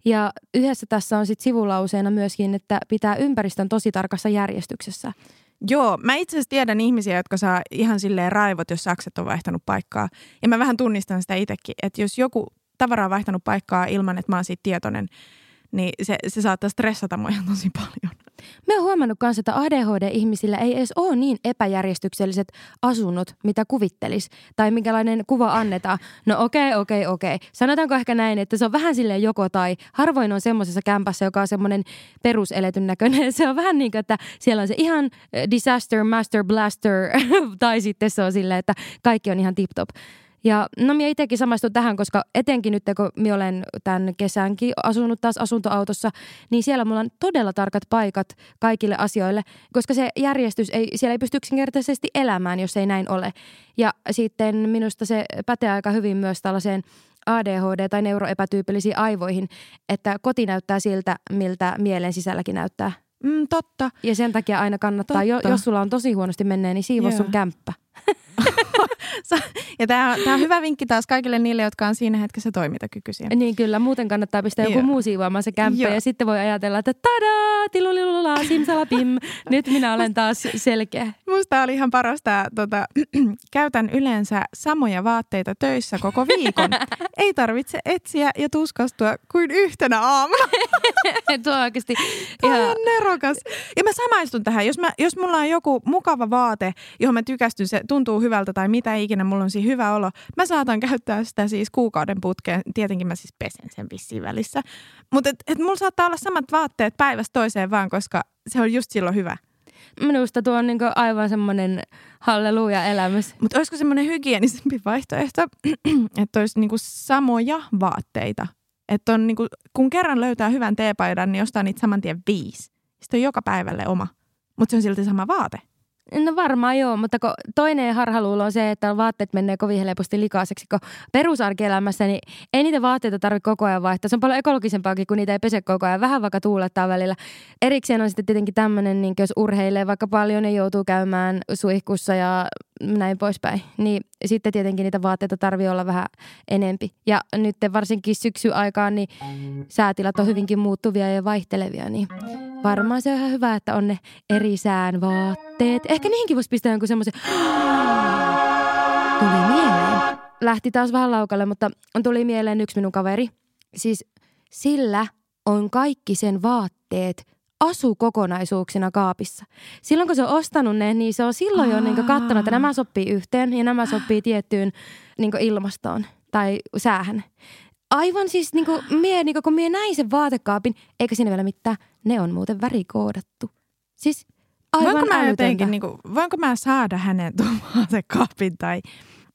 Ja yhdessä tässä on sitten sivulauseena myöskin, että pitää ympäristön tosi tarkassa järjestyksessä. Joo, mä itse asiassa tiedän ihmisiä, jotka saa ihan silleen raivot, jos sakset on vaihtanut paikkaa. Ja mä vähän tunnistan sitä itsekin, että jos joku tavara on vaihtanut paikkaa ilman, että mä oon siitä tietoinen, niin se, se saattaa stressata mua tosi paljon. Me oon huomannut myös, että ADHD-ihmisillä ei edes ole niin epäjärjestykselliset asunnot, mitä kuvittelis. Tai minkälainen kuva annetaan. No okei, okay, okei, okay, okei. Okay. Sanotaanko ehkä näin, että se on vähän silleen joko tai. Harvoin on semmoisessa kämpässä, joka on semmoinen peruseletyn näköinen. Se on vähän niin kuin, että siellä on se ihan eh, disaster, master, blaster. *laughs* tai sitten se on silleen, että kaikki on ihan tip-top. Ja no minä itsekin samaistun tähän, koska etenkin nyt kun minä olen tämän kesänkin asunut taas asuntoautossa, niin siellä mulla on todella tarkat paikat kaikille asioille, koska se järjestys ei, siellä ei pysty yksinkertaisesti elämään, jos ei näin ole. Ja sitten minusta se pätee aika hyvin myös tällaiseen ADHD- tai neuroepätyypillisiin aivoihin, että koti näyttää siltä, miltä mielen sisälläkin näyttää. Mm, totta. Ja sen takia aina kannattaa, jo, Totta. jos sulla on tosi huonosti menneen, niin siivoo Joo. sun kämppä. *laughs* Ja tämä on, on hyvä vinkki taas kaikille niille, jotka on siinä hetkessä toimintakykyisiä. Niin kyllä, muuten kannattaa pistää joku Joo. muu siivoamaan se kämppä Joo. ja sitten voi ajatella, että tadaa, tilulilula, simsalapim, *laughs* nyt minä olen taas selkeä. Musta oli ihan parasta, tota, *clears throat* käytän yleensä samoja vaatteita töissä koko viikon. *laughs* Ei tarvitse etsiä ja tuskastua kuin yhtenä aamuna. Tuo on oikeasti ihan, on nerokas. Ja mä samaistun tähän. Jos, mä, jos mulla on joku mukava vaate, johon mä tykästyn, se tuntuu hyvältä tai mitä ikinä, mulla on siinä hyvä olo. Mä saatan käyttää sitä siis kuukauden putkeen. Tietenkin mä siis pesen sen vissiin välissä. Mutta et, et mulla saattaa olla samat vaatteet päivästä toiseen vaan, koska se on just silloin hyvä. minusta tuo on niin aivan semmoinen halleluja-elämys. Mutta olisiko semmoinen hygienisempi vaihtoehto, *clears throat* että olisi niinku samoja vaatteita? Että on niinku, kun kerran löytää hyvän teepaidan, niin ostaa niitä saman tien viisi. Sitten on joka päivälle oma. Mutta se on silti sama vaate. No varmaan joo, mutta kun toinen harhaluulo on se, että vaatteet menee kovin helposti likaiseksi, kun perusarkielämässä niin ei niitä vaatteita tarvitse koko ajan vaihtaa. Se on paljon ekologisempaakin, kun niitä ei pese koko ajan. Vähän vaikka tuulettaa välillä. Erikseen on sitten tietenkin tämmöinen, niin jos urheilee vaikka paljon ja joutuu käymään suihkussa ja näin poispäin, niin sitten tietenkin niitä vaatteita tarvii olla vähän enempi. Ja nyt varsinkin syksy aikaan, niin säätilat on hyvinkin muuttuvia ja vaihtelevia, niin varmaan se on ihan hyvä, että on ne eri sään vaatteet. Ehkä niihinkin voisi pistää jonkun semmoisen... *gasps* Tuli mieleen. Lähti taas vähän laukalle, mutta tuli mieleen yksi minun kaveri. Siis sillä on kaikki sen vaatteet asukokonaisuuksina kaapissa. Silloin kun se on ostanut ne, niin se on silloin jo niin katsonut, että nämä sopii yhteen ja nämä sopii tiettyyn niin ilmastoon tai säähän. Aivan siis, niin kuin, mie, niin kuin, kun mie näin sen vaatekaapin, eikä siinä vielä mitään, ne on muuten värikoodattu. Siis aivan voinko mä älytöntä. jotenkin, niin kuin, voinko mä saada hänen tuon *laughs* vaatekaapin tai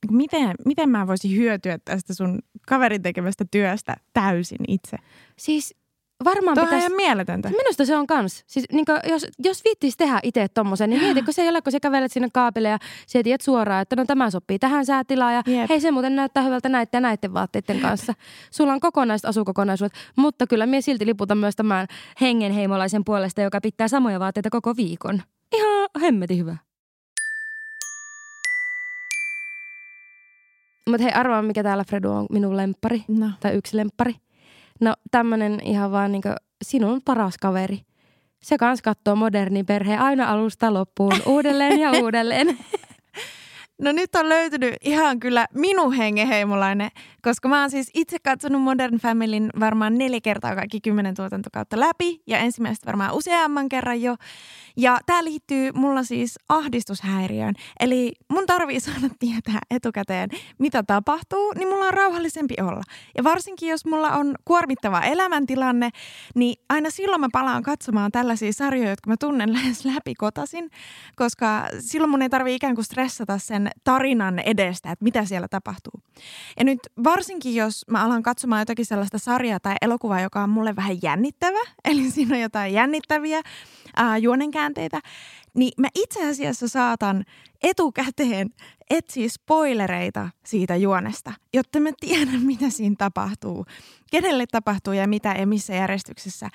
niin miten, miten mä voisin hyötyä tästä sun kaverin tekemästä työstä täysin itse? Siis varmaan Tuo on pitäisi... ihan mieletöntä. Minusta se on kans. Siis, niin jos, jos viittis tehdä itse tommosen, niin mieti, kun se ei ole, kun sä kävelet sinne kaapille ja sä tiedät suoraan, että no tämä sopii tähän säätilaan ja Jep. hei se muuten näyttää hyvältä näiden ja näiden vaatteiden kanssa. Sulla on kokonaiset asukokonaisuudet, mutta kyllä minä silti liputan myös tämän hengenheimolaisen puolesta, joka pitää samoja vaatteita koko viikon. Ihan hemmetin hyvä. Mutta hei, arvaa mikä täällä Fredu on minun lemppari No. tai yksi lemppari. No tämmönen ihan vaan niinku sinun paras kaveri. Se kans katsoo modernin perheen aina alusta loppuun uudelleen ja *laughs* uudelleen. No nyt on löytynyt ihan kyllä minun hengeheimolainen, koska mä oon siis itse katsonut Modern Familyn varmaan neljä kertaa kaikki kymmenen tuotantokautta läpi ja ensimmäistä varmaan useamman kerran jo. Ja tämä liittyy mulla siis ahdistushäiriöön. Eli mun tarvii saada *laughs* tietää etukäteen, mitä tapahtuu, niin mulla on rauhallisempi olla. Ja varsinkin jos mulla on kuormittava elämäntilanne, niin aina silloin mä palaan katsomaan tällaisia sarjoja, jotka mä tunnen *laughs* lähes läpi kotasin, koska silloin mun ei tarvii ikään kuin stressata sen tarinan edestä, että mitä siellä tapahtuu. Ja nyt varsinkin, jos mä alan katsomaan jotakin sellaista sarjaa tai elokuvaa, joka on mulle vähän jännittävä, *laughs* eli siinä on jotain jännittäviä ää, juonenkäänteitä, niin mä itse asiassa saatan etukäteen etsiä spoilereita siitä juonesta, jotta mä tiedän, *laughs* mitä siinä tapahtuu, kenelle tapahtuu ja mitä ja missä järjestyksessä.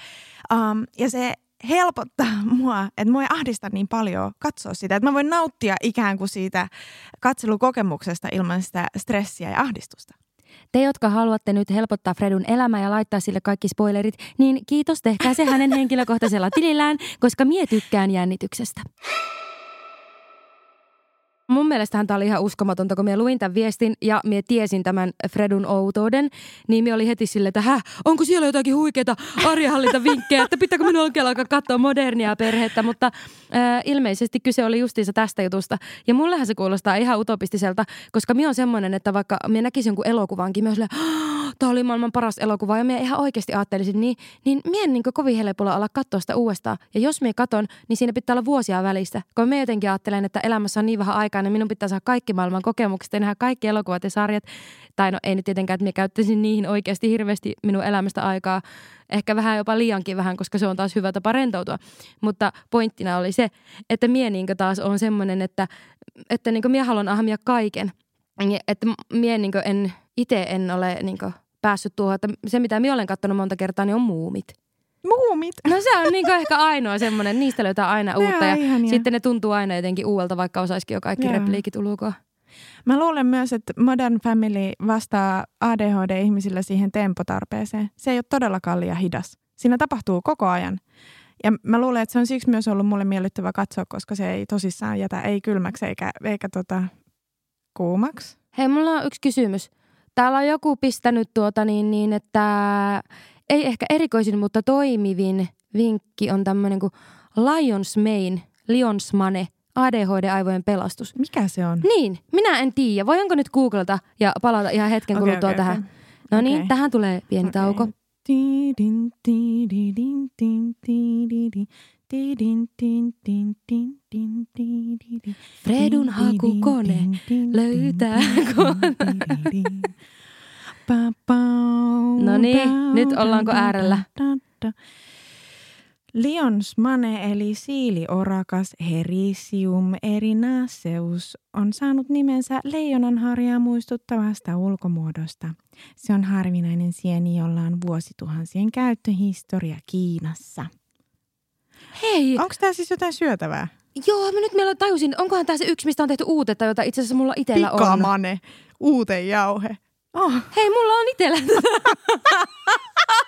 Um, ja se helpottaa mua, että mua ei ahdista niin paljon katsoa sitä, että mä voin nauttia ikään kuin siitä katselukokemuksesta ilman sitä stressiä ja ahdistusta. Te, jotka haluatte nyt helpottaa Fredun elämää ja laittaa sille kaikki spoilerit, niin kiitos, tehkää se hänen *laughs* henkilökohtaisella tilillään, koska mie tykkään jännityksestä. Mun mielestähän tämä oli ihan uskomatonta, kun minä luin tämän viestin ja minä tiesin tämän Fredun outouden, niin minä oli heti silleen, että Hä, onko siellä jotakin huikeita arjahallintavinkkejä, *laughs* että pitääkö minun oikein alkaa katsoa modernia perhettä, mutta äh, ilmeisesti kyse oli justiinsa tästä jutusta. Ja mullehan se kuulostaa ihan utopistiselta, koska minä on semmoinen, että vaikka minä näkisin jonkun elokuvankin, minä silleen, tämä oli maailman paras elokuva ja minä ihan oikeasti ajattelisin, niin, niin minä en niin kovin helpolla olla katsoa sitä uudestaan. Ja jos minä katon, niin siinä pitää olla vuosia välistä, kun minä jotenkin ajattelen, että elämässä on niin vähän aikaa, niin minun pitää saada kaikki maailman kokemukset ja nähdä kaikki elokuvat ja sarjat. Tai no ei nyt tietenkään, että minä käyttäisin niihin oikeasti hirveästi minun elämästä aikaa. Ehkä vähän jopa liiankin vähän, koska se on taas hyvä tapa rentoutua. Mutta pointtina oli se, että minä niin taas on semmoinen, että, että niin minä haluan ahmia kaiken. Että minä niin en, itse en ole niin päässyt tuohon, että se mitä minä olen katsonut monta kertaa, niin on muumit. Muumit? No se on niin ehkä ainoa semmoinen, niistä löytää aina uutta ja ihania. sitten ne tuntuu aina jotenkin uudelta, vaikka osaisikin jo kaikki Joo. repliikit ulkoa. Mä luulen myös, että Modern Family vastaa ADHD-ihmisillä siihen tempotarpeeseen. Se ei ole todellakaan liian hidas. Siinä tapahtuu koko ajan. Ja mä luulen, että se on siksi myös ollut mulle miellyttävä katsoa, koska se ei tosissaan jätä ei kylmäksi eikä, eikä tota, kuumaksi. Hei, mulla on yksi kysymys. Täällä on joku pistänyt tuota niin, niin että ei ehkä erikoisin, mutta toimivin vinkki on tämmöinen kuin Lions Mane, Lions Mane, ADHD-aivojen pelastus. Mikä se on? Niin, minä en tiedä. Voinko nyt googlata ja palata ihan hetken okay, kuluttua okay, tähän? Okay. No niin, okay. tähän tulee pieni okay. tauko. Fredun hakukone löytää kone. No niin, nyt ollaanko äärellä? Lions mane eli siiliorakas Herisium erinaceus on saanut nimensä leijonanharjaa muistuttavasta ulkomuodosta. Se on harvinainen sieni, jolla on vuosituhansien käyttöhistoria Kiinassa. Hei! Onko tämä siis jotain syötävää? Joo, mä nyt meillä tajusin, onkohan tämä se yksi, mistä on tehty uutetta, jota itse asiassa mulla itsellä on. Pikamane, uutejauhe. Oh. Hei, mulla on itsellä. *laughs*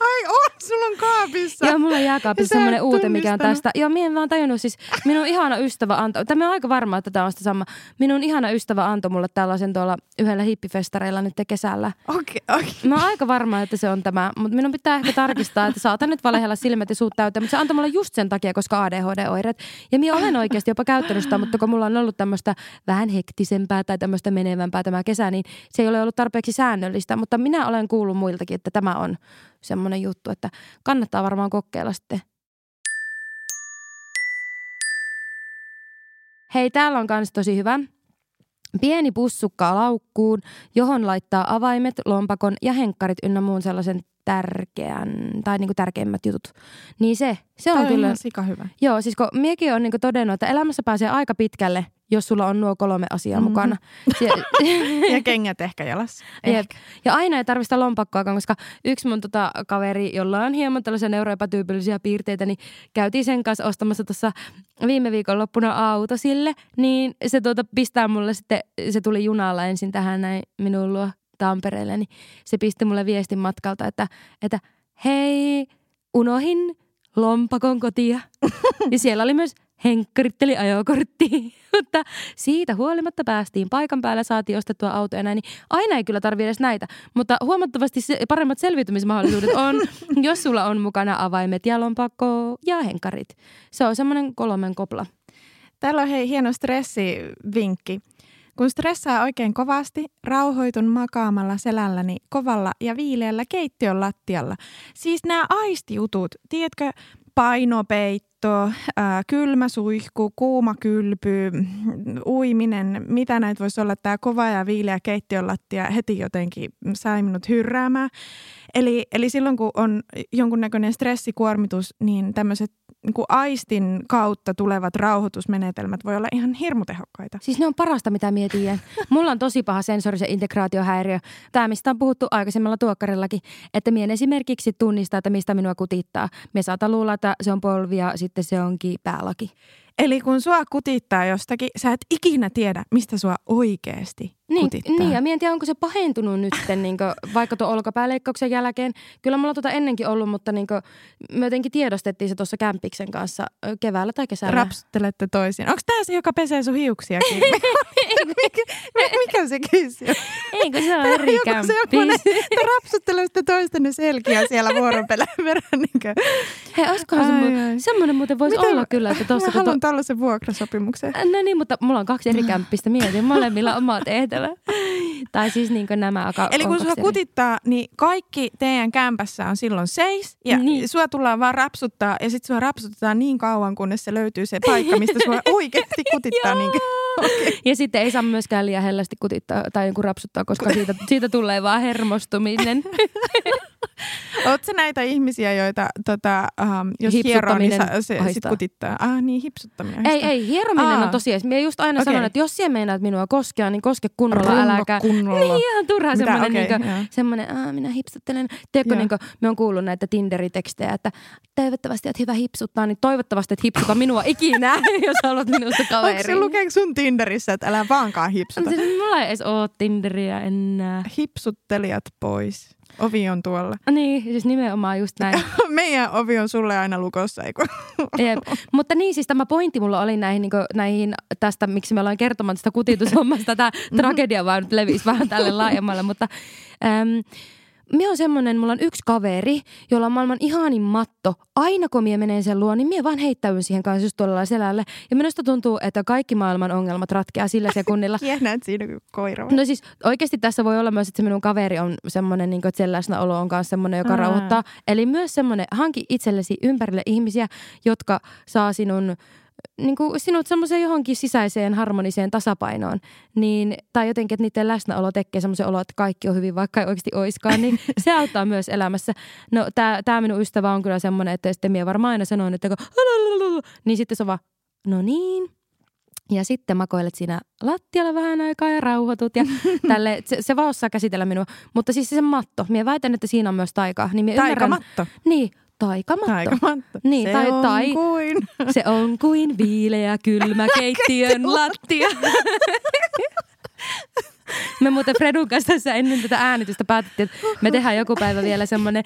Ai on, sulla on kaapissa. Joo, mulla on jääkaapissa semmoinen uute, mikä on tästä. Joo, minä en vaan tajunnut siis, minun ihana ystävä antoi, tämä on aika varma, että tämä on sitä sama. Minun ihana ystävä antoi mulle tällaisen tuolla yhdellä hippifestareilla nyt kesällä. Okei, okay, okei. Okay. Mä oon aika varma, että se on tämä, mutta minun pitää ehkä tarkistaa, että saatan nyt valehella silmät ja suut täyteen. Mutta se antoi mulle just sen takia, koska ADHD-oireet. Ja minä olen oikeasti jopa käyttänyt sitä, mutta kun mulla on ollut tämmöistä vähän hektisempää tai tämmöistä menevämpää tämä kesä, niin se ei ole ollut tarpeeksi säännöllistä. Mutta minä olen kuullut muiltakin, että tämä on semmoinen juttu, että kannattaa varmaan kokeilla sitten. Hei, täällä on kans tosi hyvä. Pieni pussukka laukkuun, johon laittaa avaimet, lompakon ja henkkarit ynnä muun sellaisen tärkeän, tai niinku tärkeimmät jutut. Niin se, se on Tämä kyllä... Sika hyvä. Joo, siis kun miekin on niinku todennut, että elämässä pääsee aika pitkälle – jos sulla on nuo kolme asiaa mm-hmm. mukana. *laughs* ja kengät ehkä jalassa. *laughs* Ehkä. Ja aina ei tarvista lompakkoa, koska yksi mun tota kaveri, jolla on hieman tällaisia neuroepätyypillisiä piirteitä, niin käytiin sen kanssa ostamassa tuossa viime viikon loppuna auto sille, niin se tuota pistää mulle sitten, se tuli junalla ensin tähän näin minun luo Tampereelle, niin se pisti mulle viestin matkalta, että, että hei, unohin lompakon kotia. *laughs* ja siellä oli myös henkkaritteli ajokortti. *laughs* Mutta siitä huolimatta päästiin paikan päällä, saatiin ostettua auto ja näin, niin aina ei kyllä tarvitse edes näitä. Mutta huomattavasti se, paremmat selviytymismahdollisuudet on, *laughs* jos sulla on mukana avaimet ja lompakko ja henkarit. Se on semmoinen kolmen kopla. Täällä on hei hieno stressivinkki. Kun stressaa oikein kovasti, rauhoitun makaamalla selälläni kovalla ja viileällä keittiön lattialla. Siis nämä aistijutut, tiedätkö, painopeitto, kylmä suihku, kuuma kylpy, uiminen, mitä näitä voisi olla, tämä kova ja viileä keittiön lattia heti jotenkin sai minut hyrräämään. Eli, eli silloin kun on jonkunnäköinen stressikuormitus, niin tämmöiset niin kuin aistin kautta tulevat rauhoitusmenetelmät voi olla ihan hirmutehokkaita. Siis ne on parasta, mitä mietin. *laughs* Mulla on tosi paha sensorisen integraatiohäiriö. Tämä, mistä on puhuttu aikaisemmalla tuokkarillakin, että mien esimerkiksi tunnistaa, että mistä minua kutittaa. Me saata luulla, että se on polvi ja sitten se onkin päälaki. Eli kun sua kutittaa jostakin, sä et ikinä tiedä, mistä sua oikeasti niin, kutittaa. Niin, ja tiedä, onko se pahentunut nyt, *laughs* niin kuin, vaikka tuon olkapääleikkauksen jälkeen. Kyllä mulla on tuota ennenkin ollut, mutta niin kuin, me jotenkin tiedostettiin se tuossa Kämpiksen kanssa keväällä tai kesällä. Rapsuttelette toisiin. Onko tämä se, joka pesee sun hiuksiakin? *laughs* *laughs* mikä, mikä se kissi on? Eikö se ole eri semmoinen, että rapsuttelette toistenne selkiä siellä vuoron perään. Niin Hei, olisikohan semmoinen, semmoinen muuten voisi olla kyllä, että tuossa Mä haluan tällaisen vuokrasopimuksen. No niin, mutta mulla on kaksi eri kämppistä. Mietin molemmilla omaa tehtävä. *laughs* Tai siis niin nämä. Aka- Eli kun sua kutittaa, niin kaikki teidän kämpässä on silloin seis ja Niin. niin. sua tullaan vaan rapsuttaa ja sitten sua rapsutetaan niin kauan, kunnes se löytyy se paikka, mistä sua *laughs* oikeasti kutittaa. niin *laughs* Ja sitten ei saa myöskään liian hellästi kutittaa tai joku rapsuttaa, koska siitä, siitä tulee vaan hermostuminen. *laughs* Oletko näitä ihmisiä, joita tota, um, jos hieroo, niin sa- se sit kutittaa? Ah niin, hipsuttaminen ei, ahdistaa. ei, hierominen on Aa. tosiaan. Mä just aina Okei. sanon, että jos siellä meinaat minua koskea, niin koske kunnolla, Runno äläkä. kunnolla. Niin ihan turha Mitä? semmoinen, okay, semmoinen, aah, minä hipsuttelen. Tiedätkö, Joo. niin me on kuullut näitä Tinderi-tekstejä, että toivottavasti olet hyvä hipsuttaa, niin toivottavasti et hipsuta minua ikinä, *laughs* jos haluat minusta kaveri. Onko se lukeeko sun Tinderissä, että älä vaankaan hipsuta? Siis mulla ei edes ole Tinderiä enää. Hipsuttelijat pois. Ovi on tuolla. Niin, siis nimenomaan just näin. *laughs* Meidän ovi on sulle aina lukossa, eikö? Jep. Mutta niin, siis tämä pointti mulla oli näihin, niin näihin tästä, miksi me ollaan kertomaan tästä kutitushommasta. Tämä tragedia vaan nyt levisi vähän tälle laajemmalle, mutta äm, Mie on semmonen, mulla on yksi kaveri, jolla on maailman ihanin matto. Aina kun mie menen sen luo, niin mie vaan heittäydyn siihen kanssa just tuolla selälle. Ja minusta tuntuu, että kaikki maailman ongelmat ratkeaa sillä sekunnilla. *laughs* Kiennät siinä kuin koira. No siis oikeasti tässä voi olla myös, että se minun kaveri on semmoinen, niin kuin, että sen läsnäolo on myös semmoinen, joka Aa. rauhoittaa. Eli myös semmoinen, hanki itsellesi ympärille ihmisiä, jotka saa sinun niin kuin sinut semmoiseen johonkin sisäiseen harmoniseen tasapainoon, niin, tai jotenkin, että niiden läsnäolo tekee semmoisen olo, että kaikki on hyvin, vaikka ei oikeasti oiskaan, niin *laughs* se auttaa myös elämässä. No tämä minun ystävä on kyllä semmoinen, että sitten minä varmaan aina sanoin, että kun, *laughs* niin sitten se on vaan, no niin, ja sitten makoilet siinä lattialla vähän aikaa ja rauhoitut ja *laughs* tälle, se, se vaan osaa käsitellä minua. Mutta siis se matto, minä väitän, että siinä on myös taikaa. Niin minä ymmärrän, Taikamatto. niin, taikamatto. Taikamatto. Niin, se tai- on tai- kuin. *laughs* Se on kuin viileä, kylmä *laughs* keittiön lattia. *laughs* Me muuten Fredun kanssa tässä ennen tätä äänitystä päätettiin, että me tehdään joku päivä vielä semmoinen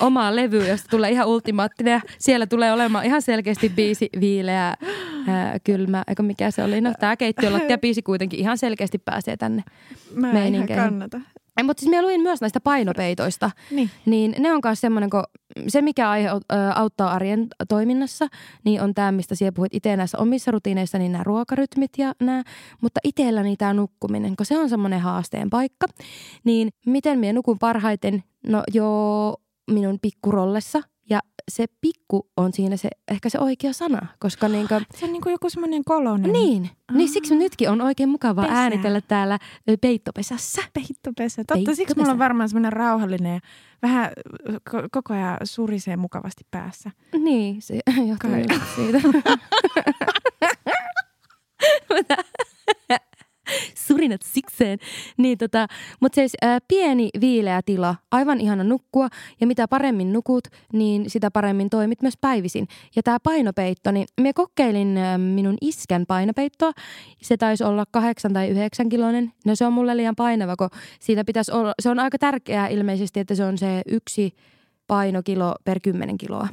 oma levy, josta tulee ihan ultimaattinen. Siellä tulee olemaan ihan selkeästi biisi viileä, ää, kylmä, eikö mikä se oli. No tämä keittiön lattia biisi kuitenkin ihan selkeästi pääsee tänne. Mä en ihan kannata. Ei, Mutta siis mä luin myös näistä painopeitoista, Niin. niin ne on myös semmoinen, kun se mikä auttaa arjen toiminnassa, niin on tämä, mistä siellä puhuit itse näissä omissa rutiineissa, niin nämä ruokarytmit ja nämä. Mutta itselläni tämä nukkuminen, kun se on semmoinen haasteen paikka, niin miten minä nukun parhaiten? No joo, minun pikkurollessa. Se pikku on siinä se, ehkä se oikea sana, koska niinku, *gasps* Se on niin kuin joku semmoinen kolonen. niin, niin siksi nytkin on oikein mukavaa Pesä. äänitellä täällä peittopesässä. Peittopesä. Totta, siksi mulla on Peittopesä. varmaan semmoinen rauhallinen ja vähän ko- koko ajan surisee mukavasti päässä. Niin, se *laughs* johtuu siitä. *laughs* *laughs* *laughs* Surinat sikseen. Niin tota, mutta siis ää, pieni viileä tila, aivan ihana nukkua ja mitä paremmin nukut, niin sitä paremmin toimit myös päivisin. Ja tämä painopeitto, niin me kokeilin ää, minun iskän painopeittoa. Se taisi olla kahdeksan tai yhdeksän kiloinen. No se on mulle liian painava, kun siinä pitäisi olla, se on aika tärkeää ilmeisesti, että se on se yksi painokilo per kymmenen kiloa.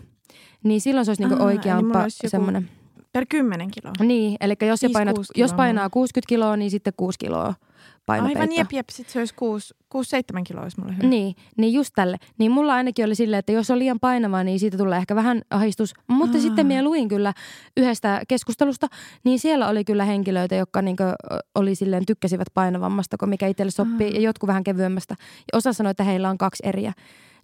Niin silloin se olisi niinku Aa, eli oikeampi mulla olisi joku semmoinen. Per 10 kiloa. Niin, eli jos, painat, jos painaa 60 kiloa, niin sitten 6 kiloa painopeitto. Aivan jep, jep. Sitten se olisi 6-7 kiloa, olisi mulle hyvä. Niin, niin just tälle. Niin mulla ainakin oli silleen, että jos on liian painava, niin siitä tulee ehkä vähän ahistus. Mutta Aa. sitten minä luin kyllä yhdestä keskustelusta, niin siellä oli kyllä henkilöitä, jotka niinku oli silleen tykkäsivät painavammasta, kuin mikä itselle sopii, Aa. ja jotkut vähän kevyemmästä. Ja osa sanoi, että heillä on kaksi eriä.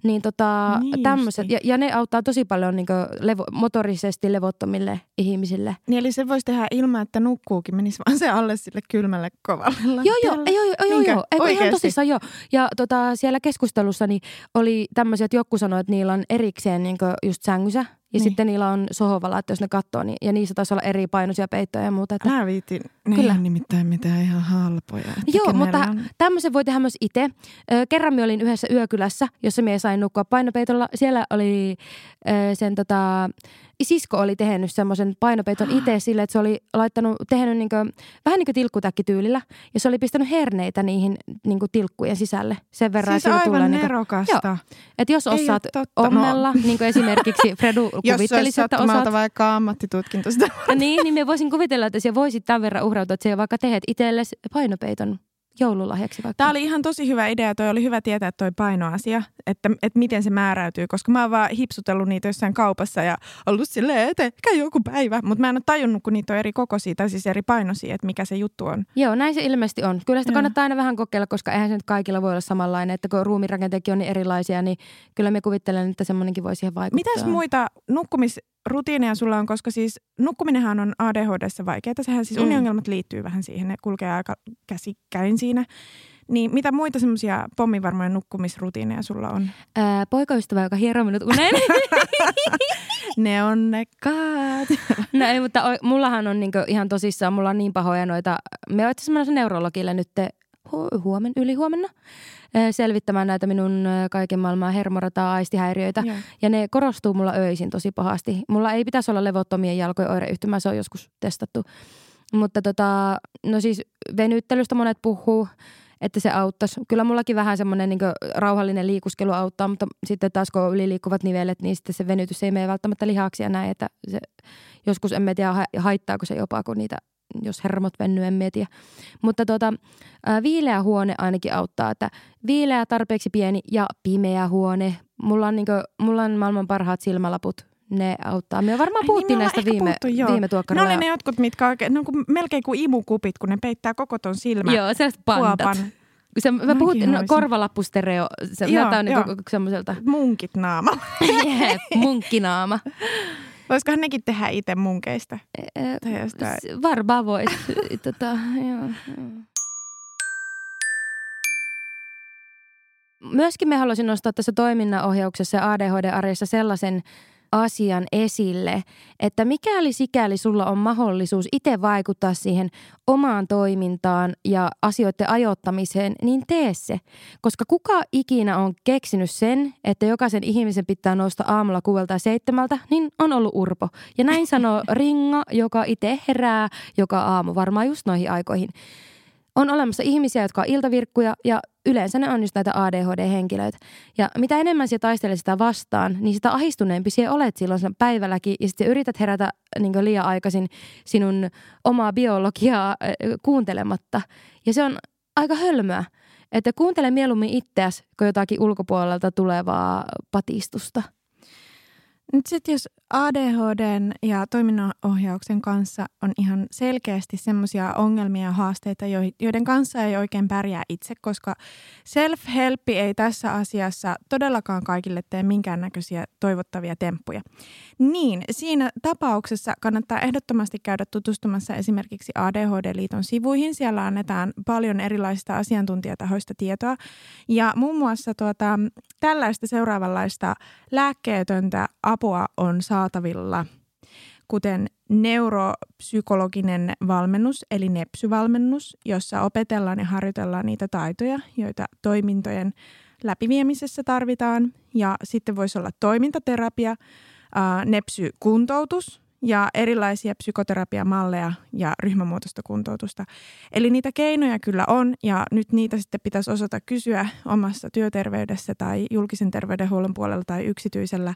Niin tota, Niin tämmöiset, ja, ja ne auttaa tosi paljon niinku levo, motorisesti levottomille ihmisille. Niin eli se voisi tehdä ilman, että nukkuukin, menisi vaan se alle sille kylmälle kovalle Joo, joo, joo, joo, joo, joo. Eikö ihan tosissaan joo. Ja tota, siellä keskustelussa niin oli tämmöisiä, että joku sanoi, että niillä on erikseen niin just sängyssä. Ja Niin. sitten niillä on sohvalla, että jos ne katsoo, niin, ja niissä taisi olla eri painoisia peittoja ja muuta. Että Älä viitin. Ne Kyllä. Kyllä. nimittäin mitään ihan halpoja. että Joo, mutta on- tämmöisen voi tehdä myös itse. Kerran minä olin yhdessä yökylässä, jossa minä sain nukkua painopeitolla. Siellä oli ö, sen tota, sisko oli tehnyt semmoisen painopeiton itse *gasps* sille, että se oli laittanut, tehnyt niinku, vähän niin kuin tilkkutäkkityylillä. Ja se oli pistänyt herneitä niihin niinku tilkkujen sisälle. Sen verran, Siis aivan tulee nerokasta. että jos Ei oo osaat. No. ommella, niin kuin esimerkiksi Fredu *laughs* Jos se kuvittelisi, että osaat. vaikka ammattitutkinto sitä. *laughs* niin, niin me voisin kuvitella, että siellä voisit tämän verran uhrautua, että siellä vaikka teet itsellesi painopeiton joululahjaksi vaikka. Tämä oli ihan tosi hyvä idea. Toi oli hyvä tietää toi painoasia, että, että miten se määräytyy, koska mä oon vaan hipsutellut niitä jossain kaupassa ja ollut silleen, että ehkä joku päivä. Mutta mä en ole tajunnut, kun niitä on eri kokoisia tai siis eri painoisia, että mikä se juttu on. Joo, näin se ilmeisesti on. Kyllä sitä Joo. kannattaa aina vähän kokeilla, koska eihän se nyt kaikilla voi olla samanlainen, että kun ruumirakenteekin on niin erilaisia, niin kyllä me kuvittelen, että semmoinenkin voi siihen vaikuttaa. Mitäs muita nukkumisrutiineja sulla on, koska siis nukkuminenhan on ADHDssa vaikeaa. Sehän siis Mm. uniongelmat liittyy vähän siihen, ne kulkee aika käsikkäin siinä. Niin mitä muita semmoisia pommivarmoja nukkumisrutiineja sulla on? Ää, poikaystävä, joka hieroo minut uneen. *laughs* Ne onnekkaat. *laughs* no ei, mutta oi- mullahan on niinku ihan tosissaan, mulla on niin pahoja noita. Me oon itse asiassa menossa neurologille nyt huomen, yli huomenna ää, selvittämään näitä minun kaiken maailman hermorataa aistihäiriöitä. Joo. Ja ne korostuu mulla öisin tosi pahasti. Mulla ei pitäisi olla levottomien jalkojen oireyhtymää, se on joskus testattu. Mutta tota, no siis venyttelystä monet puhuu, että se auttaisi. Kyllä mullakin vähän semmoinen niin rauhallinen liikuskelu auttaa, mutta sitten taas kun yliliikkuvat nivelet, niin sitten se venytys ei mene välttämättä lihaksi ja näin, että se, joskus en mä tiedä ha- haittaako se jopa, kun niitä jos hermot vennyy, en tiedä. Mutta tota, viileä huone ainakin auttaa, että viileä tarpeeksi pieni ja pimeä huone. Mulla on, niinku, mulla on maailman parhaat silmälaput. Ne auttaa. Me varmaan Ai puhuttiin niin, näistä viime, puhuttu, joo. viime Ne tuokkarilla. oli ne jotkut, mitkä oikein, ne on kuin, melkein kuin imukupit, kun ne peittää koko ton silmän. Joo, sellaiset pandat. Kuopan. Se, mä Mäkin puhuttiin, no, korvalappustereo, se Joo, näyttää joo. niinku semmoiselta Munkit naama. *laughs* Jep, munkkinaama. Voisikohan nekin tehdä itse munkeista? Jostain. s- Varmaan vois. *laughs* tota, joo, joo. Myöskin me haluaisin nostaa tässä toiminnanohjauksessa ja ADHD-arjessa sellaisen asian esille, että mikäli sikäli sulla on mahdollisuus itse vaikuttaa siihen omaan toimintaan ja asioiden ajoittamiseen, niin tee se. Koska kuka ikinä on keksinyt sen, että jokaisen ihmisen pitää nousta aamulla kuuelta ja seitsemältä, niin on ollut urpo. Ja näin sanoo *laughs* Ringa, joka itse herää joka aamu, varmaan just noihin aikoihin. On olemassa ihmisiä, jotka on iltavirkkuja ja yleensä ne on just näitä ADHD-henkilöitä. Ja mitä enemmän sinä taistelet sitä vastaan, niin sitä ahistuneempi sinä olet silloin sen päivälläkin ja sitten yrität herätä niin liian aikaisin sinun omaa biologiaa äh, kuuntelematta. Ja se on aika hölmöä, että kuuntele mieluummin itseäsi kuin jotakin ulkopuolelta tulevaa patistusta. Nyt sitten jos ADHDn ja toiminnanohjauksen kanssa on ihan selkeästi semmoisia ongelmia ja haasteita, joi- joiden kanssa ei oikein pärjää itse, koska self-help ei tässä asiassa todellakaan kaikille tee minkäännäköisiä toivottavia temppuja. Niin, siinä tapauksessa kannattaa ehdottomasti käydä tutustumassa esimerkiksi ADHD-liiton sivuihin. Siellä annetaan paljon erilaisista asiantuntijatahoista tietoa. Ja muun muassa tuota, tällaista seuraavanlaista lääkkeetöntä apua on saatavilla, kuten neuropsykologinen valmennus, eli NEPSY-valmennus, jossa opetellaan ja harjoitellaan niitä taitoja, joita toimintojen läpiviemisessä tarvitaan. Ja sitten voisi olla toimintaterapia, NEPSY-kuntoutus ja erilaisia psykoterapiamalleja ja ryhmämuotoista kuntoutusta. Eli niitä keinoja kyllä on ja nyt niitä sitten pitäisi osata kysyä omassa työterveydessä tai julkisen terveydenhuollon puolella tai yksityisellä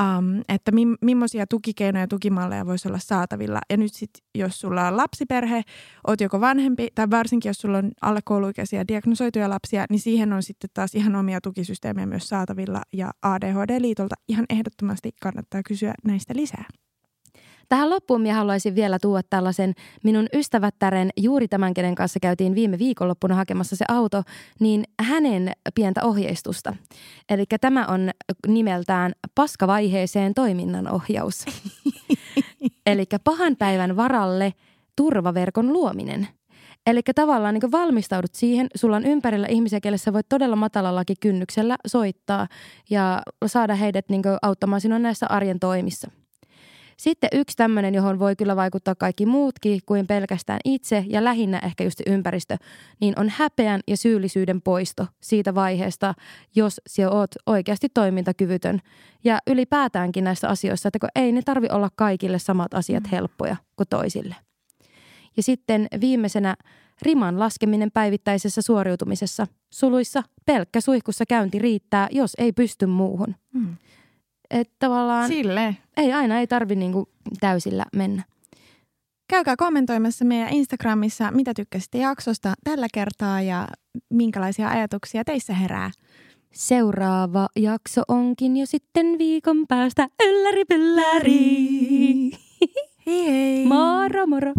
um, että mi, millaisia tukikeinoja ja tukimalleja voisi olla saatavilla. Ja nyt sitten, jos sulla on lapsiperhe, oot joko vanhempi tai varsinkin jos sulla on alle kouluikäisiä diagnosoituja lapsia, niin siihen on sitten taas ihan omia tukisysteemejä myös saatavilla. Ja ADHD-liitolta ihan ehdottomasti kannattaa kysyä näistä lisää. Tähän loppuun minä haluaisin vielä tuoda tällaisen minun ystävättären, juuri tämän, kenen kanssa käytiin viime viikonloppuna hakemassa se auto, niin hänen pientä ohjeistusta. Eli tämä on nimeltään paskavaiheeseen toiminnan ohjaus. *laughs* Eli pahan päivän varalle turvaverkon luominen. Eli tavallaan niin valmistaudut siihen, sulla on ympärillä ihmisiä, kelle sä voit todella matalallakin kynnyksellä soittaa ja saada heidät niin auttamaan sinua näissä arjen toimissa – sitten yksi tämmöinen, johon voi kyllä vaikuttaa kaikki muutkin kuin pelkästään itse ja lähinnä ehkä just ympäristö, niin on häpeän ja syyllisyyden poisto siitä vaiheesta, jos sinä oot oikeasti toimintakyvytön. Ja ylipäätäänkin näissä asioissa, että kun ei ne tarvi olla kaikille samat asiat mm. helppoja kuin toisille. Ja sitten viimeisenä riman laskeminen päivittäisessä suoriutumisessa. Suluissa pelkkä suihkussa käynti riittää, jos ei pysty muuhun. Mm. Että tavallaan Sille. ei aina ei tarvi niinku täysillä mennä. Käykää kommentoimassa meidän Instagramissa, mitä tykkäsitte jaksosta tällä kertaa ja minkälaisia ajatuksia teissä herää. Seuraava jakso onkin jo sitten viikon päästä. Ylläri pylläri. Hei hei. Moro moro.